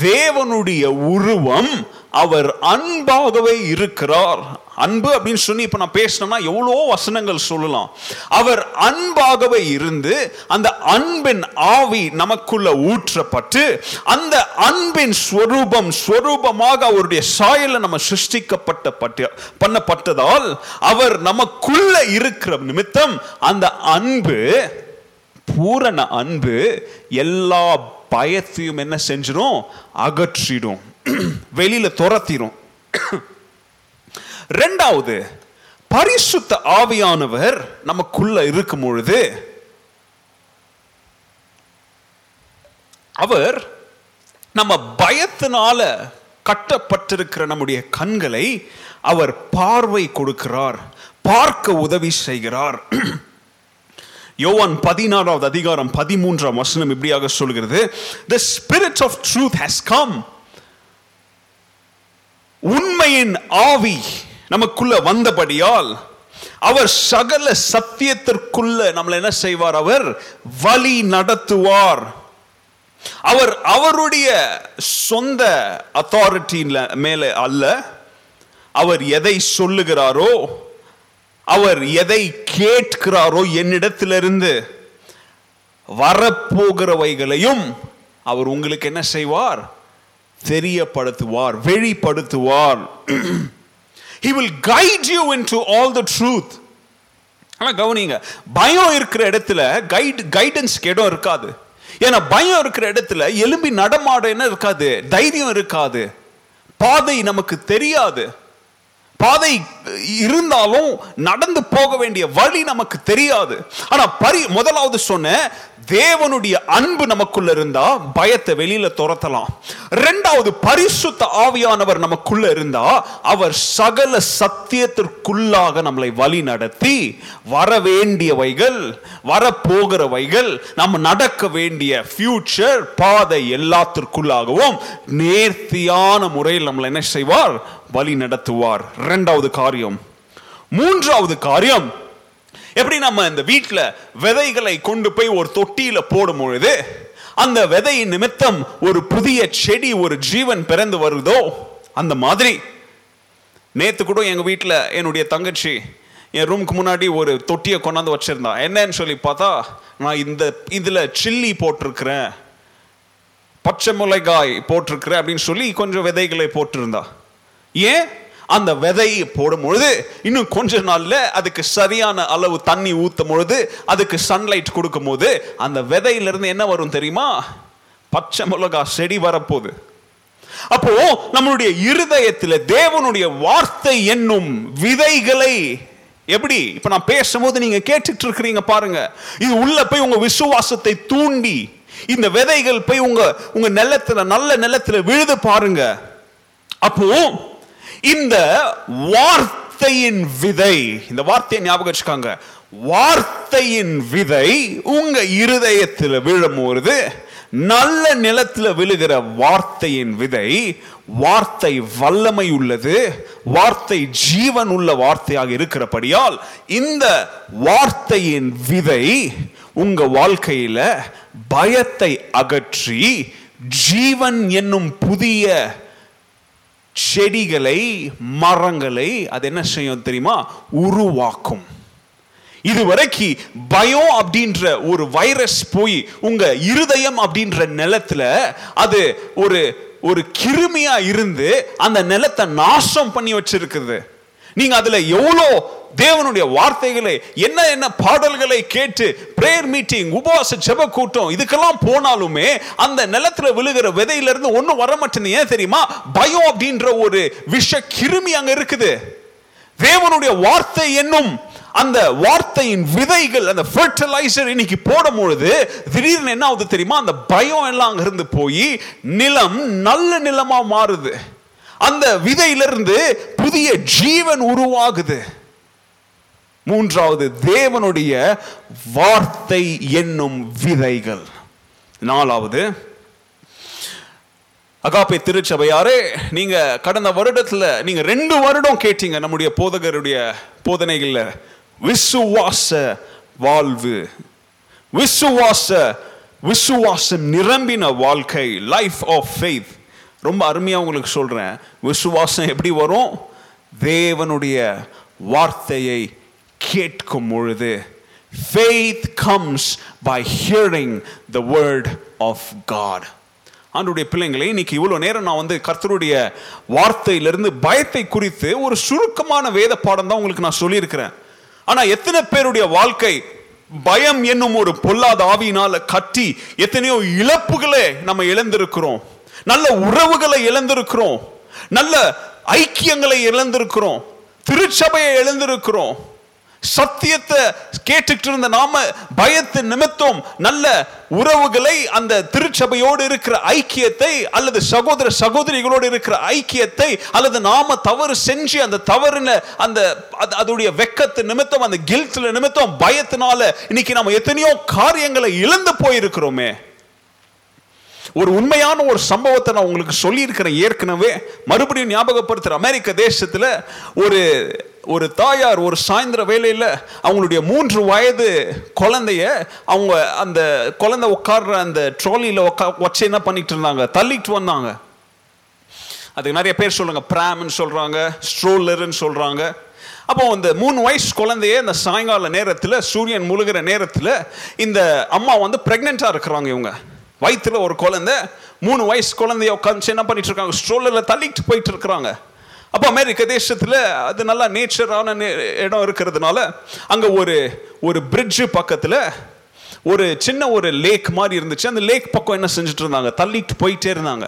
தேவனுடைய உருவம் அவர் அன்பாகவே இருக்கிறார். அன்பு அப்படின்னு சொல்லி இப்போ நான் பேசினோம்னா எவ்வளோ வசனங்கள் சொல்லலாம். அவர் அன்பாகவே இருந்து அந்த அன்பின் ஆவி நமக்குள்ள ஊற்றப்பட்டு அந்த அன்பின் ஸ்வரூபம் ஸ்வரூபமாக அவருடைய சாயல நம்ம சிருஷ்டிக்கப்பட்ட பட்ட பண்ணப்பட்டதால் அவர் நமக்குள்ள இருக்கிற நிமித்தம் அந்த அன்பு பூரண அன்பு எல்லா பயத்தையும் என்ன செஞ்சிடும் அகற்றிடும். வெளியில துரத்திடும் ரெண்டாவது பரிசுத்த ஆவியானவர் நமக்குள்ள இருக்கும் பொழுது அவர் நம்ம பயத்தினால கட்டப்பட்டிருக்கிற நம்முடைய கண்களை அவர் பார்வை கொடுக்கிறார் பார்க்க உதவி செய்கிறார். யோவான் பதினாறாவது அதிகாரம் பதிமூன்றாம் வசனம் இப்படியாக சொல்கிறது the spirit of truth has come உண்மையின் ஆவி நமக்குள்ள வந்தபடியால் அவர் சகல சத்தியத்திற்குள்ள நம்மளை என்ன செய்வார் அவர்? வழி நடத்துவார். அவர் அவருடைய சொந்த அத்தாரிட்டி மேலே அல்ல. அவர் எதை சொல்லுகிறாரோ அவர் எதை கேட்கிறாரோ என்னிடத்திலிருந்து வரப்போகிறவைகளையும் அவர் உங்களுக்கு என்ன செய்வார்? தெரியப்படுத்துவார் வெளிப்படுத்துவார். He will guide you into all the truth ஆனால் கவனிங்க பயம் இருக்கிற இடத்துல கைட் கைடன்ஸ்க்கு இடம் இருக்காது. ஏன்னா பயம் இருக்கிற இடத்துல எலும்பி நடமாட என்ன இருக்காது? தைரியம் இருக்காது. பாதை நமக்கு தெரியாது. பாதை இருந்தாலும் நடந்து போக வேண்டிய வழி நமக்கு தெரியாது. ஆனா பரி முதலாவது சொன்ன தேவனுடைய அன்பு நமக்குள்ள இருந்தா பயத்தை வெளியில துரத்தலாம். ரெண்டாவது பரிசுத்த ஆவியானவர் நமக்குள்ள இருந்தா அவர் சகல சத்தியத்திற்குள்ளாக நம்மளை வழி நடத்தி வர வேண்டியவைகள் வரப்போகிறவைகள் நம்ம நடக்க வேண்டிய ஃபியூச்சர் பாதை எல்லாத்திற்குள்ளாகவும் நேர்த்தியான முறையில் நம்மளை என்ன செய்வார்? வழி நடத்துவார். இரண்டாவது காரியம். மூன்றாவது காரியம். எப்படி நம்ம இந்த வீட்டில் விதைகளை கொண்டு போய் ஒரு தொட்டியில போடும் பொழுது அந்த விதை நிமித்தம் ஒரு புதிய செடி ஒரு ஜீவன் பிறந்து வருதோ? அந்த மாதிரி. நேத்து கூட எங்க வீட்டில் என்னுடைய தங்கச்சி என் ரூமுக்கு முன்னாடி ஒரு தொட்டியை கொண்டாந்து வச்சிருந்தா. என்னன்னு சொல்லி பார்த்தா நான் இந்த இதுல சில்லி போட்டிருக்கிறேன். பச்சை மிளகாய் போட்டிருக்கிறேன் அப்படின்னு சொல்லி கொஞ்சம் விதைகளை போட்டிருந்தா. ஏன்? அந்த விதையை போடும் பொழுது இன்னும் கொஞ்ச நாள்ல அதுக்கு சரியான அளவு தண்ணி ஊத்தும் பொழுது அதுக்கு சன்லைட் கொடுக்கும் போது அந்த விதையிலிருந்து என்ன வரும் தெரியுமா? பச்சை மிளகா செடி வரப்போகுது. அப்போ நம்மளுடைய இருதயத்தில் தேவனுடைய வார்த்தை என்னும் விதைகளை எப்படி? இப்ப நான் பேசும்போது நீங்க கேட்டுட்டு இருக்கிறீங்க பாருங்க. இது உள்ள போய் உங்க விசுவாசத்தை தூண்டி இந்த விதைகள் போய் உங்க உங்க நிலத்துல நல்ல நிலத்துல விழுது பாருங்க. அப்போ இந்த வார்த்தையின் விதை இந்த வார்த்தையை ஞாபகம் வச்சுக்காங்க. வார்த்தையின் விதை உங்க இருதயத்தில் விழும்போது நல்ல நிலத்தில் விழுகிற வார்த்தையின் விதை வார்த்தை வல்லமை உள்ளது வார்த்தை ஜீவன் உள்ள வார்த்தையாக இருக்கிறபடியால் இந்த வார்த்தையின் விதை உங்க வாழ்க்கையில பயத்தை அகற்றி ஜீவன் என்னும் புதிய செடிகளை மரங்களை அது என்ன செய்யும் தெரியுமா? உருவாக்கும். இதுவரைக்கு பயம் அப்படின்ற ஒரு வைரஸ் போய் உங்க இருதயம் அப்படின்ற நிலத்துல அது ஒரு ஒரு கிருமியா இருந்து அந்த நிலத்தை நாசம் பண்ணி வச்சிருக்குது. நீங்க அதுல எவ்வளோ தேவனுடைய வார்த்தைகளை என்ன என்ன பாடல்களை கேட்டு பிரேயர் மீட்டிங் உபவாச ஜெப கூட்டம் இதுக்கெல்லாம் போனாலுமே அந்த நிலத்துல விழுகிற விதையிலிருந்து ஒன்றும் வர மாட்டேன்னு ஏன் தெரியுமா? பயம் அப்படின்ற ஒரு விஷ கிருமி அங்க இருக்குது. தேவனுடைய வார்த்தை என்னும் அந்த வார்த்தையின் விதைகள் அந்த ஃபர்டிலைசர் இன்னைக்கு போடும் பொழுது திடீர்னு என்ன ஆகுது தெரியுமா? அந்த பயம் எல்லாம் அங்கிருந்து போய் நிலம் நல்ல நிலமா மாறுது. அந்த விதையிலிருந்து புதிய ஜீவன் உருவாகுது. மூன்றாவது தேவனுடைய வார்த்தை என்னும் விதைகள். நாலாவது அகாப்பை திருச்சபையாரே நீங்க கடந்த வருடத்துல நீங்க ரெண்டு வருடம் கேட்டீங்க நம்முடைய போதகருடைய போதனைகள்ல. விசுவாச வாழ்வு. விசுவாச விசுவாசம் நிரம்பின வாழ்க்கை லைஃப் ஆஃப் ஃபெய்த் ரொம்ப அருமையாக உங்களுக்கு சொல்கிறேன் விசுவாசம் எப்படி வரும்? தேவனுடைய வார்த்தையை கேட்கும் பொழுது. Faith comes by hearing the word of God ஆண்டுடைய பிள்ளைங்களை இன்னைக்கு இவ்வளோ நேரம் நான் வந்து கர்த்தருடைய வார்த்தையிலிருந்து பயத்தை குறித்து ஒரு சுருக்கமான வேத பாடம் தான் உங்களுக்கு நான் சொல்லியிருக்கிறேன். ஆனால் எத்தனை பேருடைய வாழ்க்கை பயம் என்னும் ஒரு பொல்லாத ஆவியினால் கட்டி எத்தனையோ இழப்புகளை நம்ம இழந்திருக்கிறோம். நல்ல உறவுகளை இழந்திருக்கிறோம். நல்ல ஐக்கியங்களை இழந்திருக்கிறோம். திருச்சபையை இழந்திருக்கிறோம். சத்தியத்தை கேட்டுட்டு இருந்த நாம பயத்து நிமித்தம். நல்ல உறவுகளை அந்த திருச்சபையோடு இருக்கிற ஐக்கியத்தை அல்லது சகோதர சகோதரிகளோடு இருக்கிற ஐக்கியத்தை அல்லது நாம தவறு செஞ்சு அந்த தவறுன அந்த அது- அதோடைய வெக்கத்து நிமித்தம் அந்த கில்ட்ல நிமித்தம் பயத்தினால இன்னைக்கு நம்ம எத்தனையோ காரியங்களை இழந்து போயிருக்கிறோமே. ஒரு உண்மையான ஒரு சம்பவத்தை நான் உங்களுக்கு சொல்லியிருக்கிறேன் ஏற்கனவே. மறுபடியும் ஞாபகப்படுத்துகிற அமெரிக்க தேசத்தில் ஒரு ஒரு தாயார் ஒரு சாயந்தர வேலையில் அவங்களுடைய மூன்று வயது குழந்தைய அவங்க அந்த குழந்தை உட்கார்ற அந்த ட்ராலியில் உட்கா வச்சு என்ன பண்ணிட்டு இருந்தாங்க? தள்ளிட்டு வந்தாங்க. அதுக்கு நிறைய பேர் சொல்லுங்க பிராம்னு சொல்கிறாங்க ஸ்ட்ரோலர்னு சொல்கிறாங்க அப்போ அந்த மூணு வயசு குழந்தைய இந்த சாயங்கால நேரத்தில் சூரியன் முழுகிற நேரத்தில் இந்த அம்மா வந்து ப்ரெக்னெண்ட்டாக இருக்கிறாங்க இவங்க. வயிற்றுல ஒரு குழந்தை மூணு வயசு குழந்தைய உட்காந்து என்ன பண்ணிட்டு இருக்காங்க ஸ்ட்ரோலரில் தள்ளிட்டு போயிட்டு இருக்கிறாங்க அப்போ அமெரிக்க தேசத்தில் அது நல்லா நேச்சரான இடம் இருக்கிறதுனால அங்கே ஒரு ஒரு பிரிட்ஜு பக்கத்தில் ஒரு சின்ன ஒரு லேக் மாதிரி இருந்துச்சு. அந்த லேக் பக்கம் என்ன செஞ்சுட்டு இருந்தாங்க தள்ளிட்டு போயிட்டே இருந்தாங்க.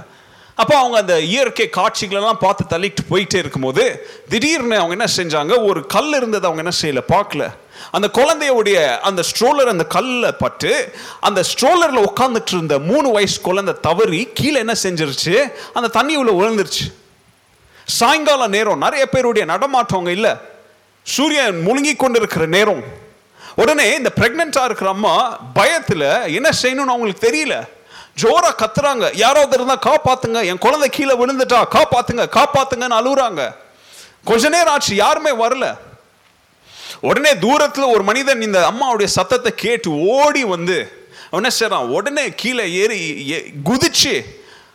அப்போ அவங்க அந்த இயற்கை காட்சிகளெல்லாம் பார்த்து தள்ளிட்டு போயிட்டே இருக்கும்போது திடீர்னு அவங்க என்ன செஞ்சாங்க? ஒரு கல் இருந்தது அவங்க என்ன செய்யல? பார்க்கல. அந்த குழந்தையுடைய அந்த ஸ்ட்ரோலர் அந்த கல்லில் பட்டு அந்த ஸ்ட்ரோலரில் உட்காந்துட்டு இருந்த மூணு வயசு குழந்தை தவறி கீழே என்ன செஞ்சிருச்சு? அந்த தண்ணி உள்ள விழுந்துருச்சு. சாயங்கால நேரம் நிறைய பேருடைய நடமாட்டவங்க இல்லை. சூரியன் முழுங்கி கொண்டிருக்கிற நேரம். உடனே இந்த பிரெக்னெண்டா இருக்கிற அம்மா பயத்தில் என்ன செய்யணும்னு அவங்களுக்கு தெரியல. ஜோராக கத்துறாங்க. யாராவது இருந்தால் காப்பாத்துங்க. என் குழந்தை கீழே விழுந்துட்டா காப்பாத்துங்க காப்பாத்துங்கன்னு அழுகுறாங்க கொஞ்ச நேரம் ஆச்சு யாருமே வரல. உடனே தூரத்தில் ஒரு மனிதன் இந்த அம்மாவுடைய சத்தத்தை கேட்டு ஓடி வந்து என்ன செய்றான்? உடனே கீழே ஏறி ஏ- குதிச்சு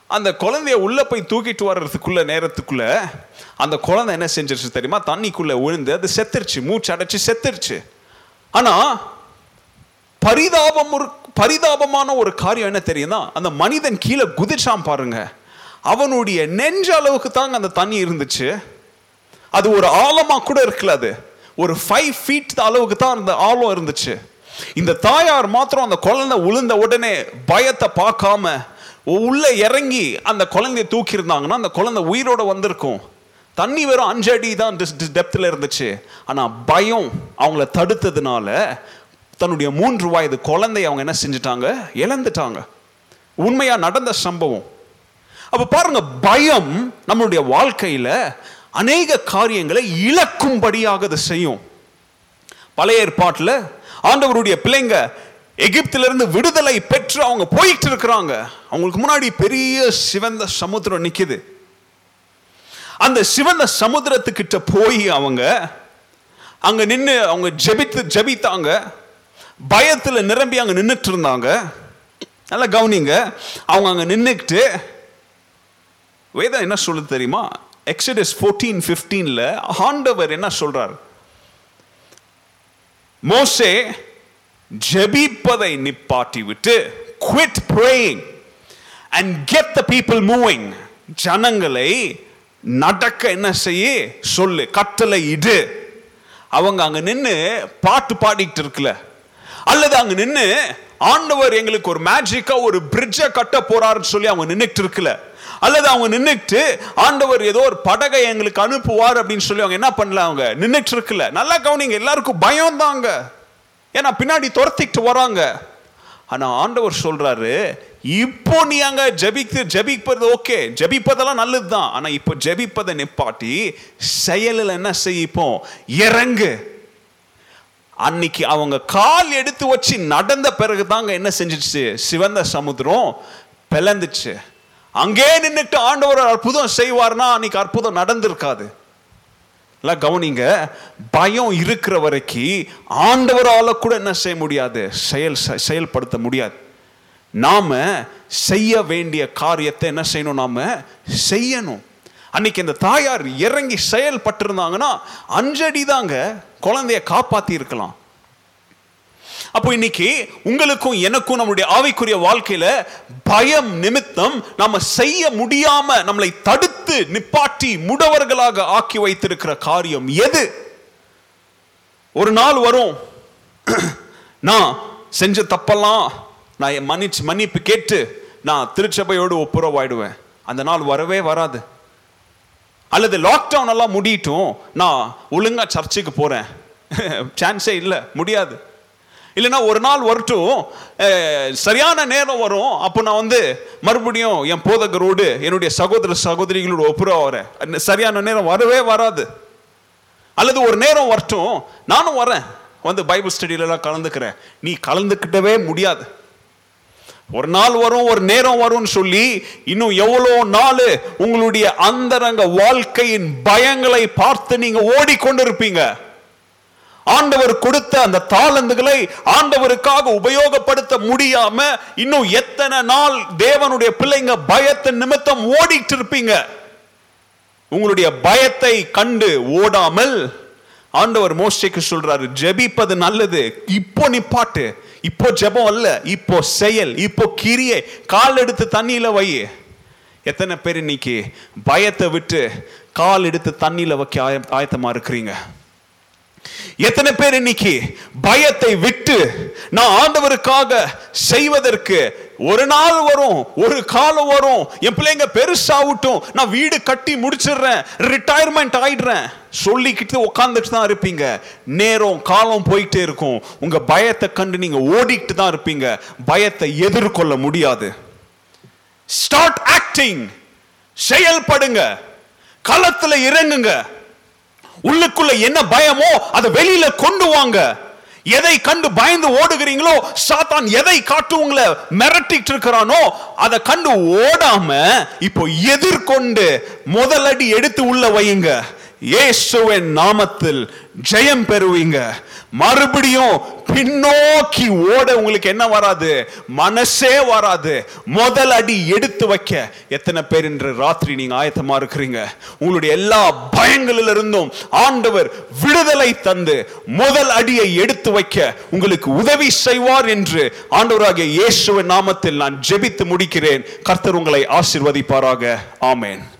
அந்த குழந்தைய உள்ளே போய் தூக்கிட்டு வர்றதுக்குள்ள நேரத்துக்குள்ள அந்த குழந்தை என்ன செஞ்சிருச்சு தெரியுமா? தண்ணிக்குள்ளே விழுந்து அது செத்துருச்சு மூச்சு அடைச்சு செத்துருச்சு. ஆனால் பரிதாபம் ஒரு பரிதாபமான ஒரு காரியம் என்ன தெரியுமா? அந்த மனிதன் கீழே குதிச்சான் பாருங்க. அவனுடைய நெஞ்ச அளவுக்கு தாங்க அந்த தண்ணி இருந்துச்சு. அது ஒரு ஆழமாக கூட இருக்கல அது. ஒரு ஃபைவ் ஃபீட் அளவுக்கு தான் அந்த ஆழம் இருந்துச்சு. இந்த தாயார் மாத்திரம் அந்த குழந்தை உளுந்த உடனே பயத்தை பார்க்காம உள்ள இறங்கி அந்த குழந்தைய தூக்கியிருந்தாங்கன்னா அந்த குழந்தை உயிரோட வந்திருக்கும். தண்ணி வெறும் அஞ்சு அடி தான் டெப்த்தில் இருந்துச்சு. ஆனால் பயம் அவங்கள தடுத்ததுனால தன்னுடைய மூன்று வயது குழந்தைய அவங்க என்ன செஞ்சுட்டாங்க? இழந்துட்டாங்க. உண்மையாக நடந்த சம்பவம். அப்போ பாருங்க பயம் நம்மளுடைய வாழ்க்கையில் அநேக காரியங்களை இழக்கும்படியாக அதை செய்யும். பழைய ஏற்பாட்டில் ஆண்டவருடைய பிள்ளைங்க எகிப்திலிருந்து விடுதலை பெற்று அவங்க போயிட்டு இருக்கிறாங்க. அவங்களுக்கு முன்னாடி பெரிய சிவந்த சமுத்திரம் நிற்கிது அந்த சிவந்த சமுத்திரத்துக்கிட்ட போய் அவங்க அங்க நின்று அவங்க ஜெபித்து ஜெபித்தாங்க. பயத்தில் நிரம்பி அங்கே நின்றுட்டு இருந்தாங்க. நல்லா கவனிங்க. அவங்க அங்கே நின்றுக்கிட்டு வேதம் என்ன சொல்லுது தெரியுமா? எக்ஸடஸ் ஃபோர்டீன் ஃபிஃப்டீனில் ஆண்டவர் என்ன சொல்கிறார் மோசே ஜெபிப்பதை நிப்பாட்டி விட்டு quit praying and get the people moving ஜனங்களை நடக்க என்ன செய்ய? சொல்லு கட்டளை இடு. அவங்க அங்கே நின்று பாட்டு பாடிக்கிட்டு இருக்குல்ல. அல்லது அங்க நின்று ஆண்டவர் எங்களுக்கு ஒரு மேஜிக்கா ஒரு பிரிட்ஜை கட்ட போறாருன்னு சொல்லி அவங்க நின்றுட்டு இருக்கல. அல்லது அவங்க நின்றுட்டு ஆண்டவர் ஏதோ ஒரு படகை எங்களுக்கு அனுப்புவார் அப்படின்னு சொல்லி அவங்க என்ன பண்ணல அவங்க? நின்றுட்டு இருக்கல. நல்லா கவனிங்க எல்லாருக்கும் பயம் தாங்க ஏன்னா பின்னாடி துரத்திக்கிட்டு வராங்க. ஆனா ஆண்டவர் சொல்றாரு இப்போ நீ அங்க ஜெபித்து ஜபிப்பது ஓகே. ஜெபிப்பதெல்லாம் நல்லதுதான். ஆனா இப்போ ஜெபிப்பதை நிப்பாட்டி செயலில் என்ன செய்யப்போம்? இறங்கு. அன்னைக்கு அவங்க கால் எடுத்து வச்சு நடந்த பிறகு தாங்க என்ன செஞ்சிச்சு சிவந்த சமுத்திரம் பிளந்துச்சு. அங்கே நின்றுட்டு ஆண்டவர் அற்புதம் செய்வார்னா அன்னைக்கு அற்புதம் நடந்திருக்காது. எல்லாம் கவனிங்க பயம் இருக்கிற வரைக்கும் ஆண்டவரால் கூட என்ன செய்ய முடியாது? செயல் செ- செயல்படுத்த முடியாது. நாம செய்ய வேண்டிய காரியத்தை என்ன செய்யணும் நாம? செய்யணும். அன்னைக்கு இந்த தாயார் இறங்கி செயல்பட்டிருந்தாங்கன்னா அஞ்சடி தாங்க குழந்தைய காப்பாத்தி இருக்கலாம். அப்போ இன்னைக்கு உங்களுக்கும் எனக்கும் நம்மளுடைய ஆவிக்குரிய வாழ்க்கையில பயம் நிமித்தம் நாம செய்ய முடியாம நம்மளை தடுத்து நிப்பாட்டி முடவர்களாக ஆக்கி வைத்திருக்கிற காரியம் எது? ஒரு நாள் வரும். நான் செஞ்ச தப்பெல்லாம் நான் மன்னிச்சு மன்னிப்பு கேட்டு நான் திருச்சபையோடு ஒப்புரவாயிடுவேன். அந்த நாள் வரவே வராது. அல்லது லாக்டவுன் எல்லாம் முடியட்டும் நான் ஒழுங்காக சர்ச்சுக்கு போகிறேன் சான்ஸே இல்லை முடியாது. இல்லைன்னா ஒரு நாள் வரட்டும் சரியான நேரம் வரும். அப்போ நான் வந்து மறுபடியும் என் போதகரோடு என்னுடைய சகோதர சகோதரிகளோட ஒப்புரவா வரேன். சரியான நேரம் வரவே வராது. அல்லது ஒரு நேரம் வரட்டும் நானும் வரேன். வந்து பைபிள் ஸ்டடியிலலாம் கலந்துக்கிறேன். நீ கலந்துக்கிட்டவே முடியாது. ஒரு நாள் வரும் ஒரு நேரம் வரும்னு சொல்லி இன்னும் எவ்வளோ நாள் உங்களுடைய அந்தரங்க வாழ்க்கையின் பயங்களை பார்த்து நீங்க ஓடிக்கொண்டிருப்பீங்க. ஆண்டவர் கொடுத்த அந்த தாளந்துகளை ஆண்டவருக்காக உபயோகப்படுத்த முடியாம இன்னும் எத்தனை நாள் தேவனுடைய பிள்ளைங்க பயத்தின் நிமித்தம் ஓடிட்டு இருப்பீங்க உங்களுடைய பயத்தை கண்டு ஓடாமல் ஆண்டவர் மோஸ்டேக்கு சொல்றாரு ஜெபிப்பது நல்லது. இப்போ நிப்பாட்டு இப்போ ஜெபம் அல்ல இப்போ செயல் இப்போ கிரியை. கால் எடுத்து தண்ணியில் வை. எத்தனை பேர் இன்னைக்கு பயத்தை விட்டு கால் எடுத்து தண்ணியில் வைக்க ஆய- ஆயத்தமாக இருக்கிறீங்க? எத்தனை பேர் இன்னைக்கு பயத்தை விட்டு நான் ஆண்டவருக்காக செய்வதற்கு ஒரு நாள் வரும் ஒரு காலம் வரும் என் பிள்ளைங்க பெருசாகட்டும் நான் வீடு கட்டி முடிச்சிடுறேன் ரிட்டையர்மெண்ட் ஆயிடுறேன். சொல்லிக்கிட்டு உட்காந்துட்டு தான் இருப்பீங்க. நேரம் காலம் போயிட்டே இருக்கும். உங்க பயத்தை கண்டு நீங்க ஓடிக்கிட்டு தான் இருப்பீங்க. பயத்தை எதிர்கொள்ள முடியாது. ஸ்டார்ட் ஆக்டிங் செயல்படுங்க. களத்துல இறங்குங்க. உள்ளுக்குள்ள என்ன பயமோ அதை வெளியில கொண்டு வாங்க. எதை கண்டு பயந்து ஓடுகிறீங்களோ சாத்தான் எதை காட்டு உங்களை மிரட்டிட்டு இருக்கிறானோ அதை கண்டு ஓடாம இப்போ எதிர்கொண்டு முதலடி எடுத்து உள்ள வையுங்க. இயேசுவின் நாமத்தில் ஜெயம் பெறுவீங்க. மறுபடியும் பின்னோக்கி ஓட உங்களுக்கு என்ன வராது? மனசே வராது. முதல் அடி எடுத்து வைக்க. எத்தனை பேர் இன்று ராத்திரி நீங்க ஆயத்தமா இருக்கிறீங்க? உங்களுடைய எல்லா பயங்களில் இருந்தும் ஆண்டவர் விடுதலை தந்து முதல் அடியை எடுத்து வைக்க உங்களுக்கு உதவி செய்வார் என்று ஆண்டவராகிய இயேசுவின் நாமத்தில் நான் ஜெபித்து முடிக்கிறேன். கர்த்தர் உங்களை ஆசிர்வதிப்பாராக. ஆமேன்.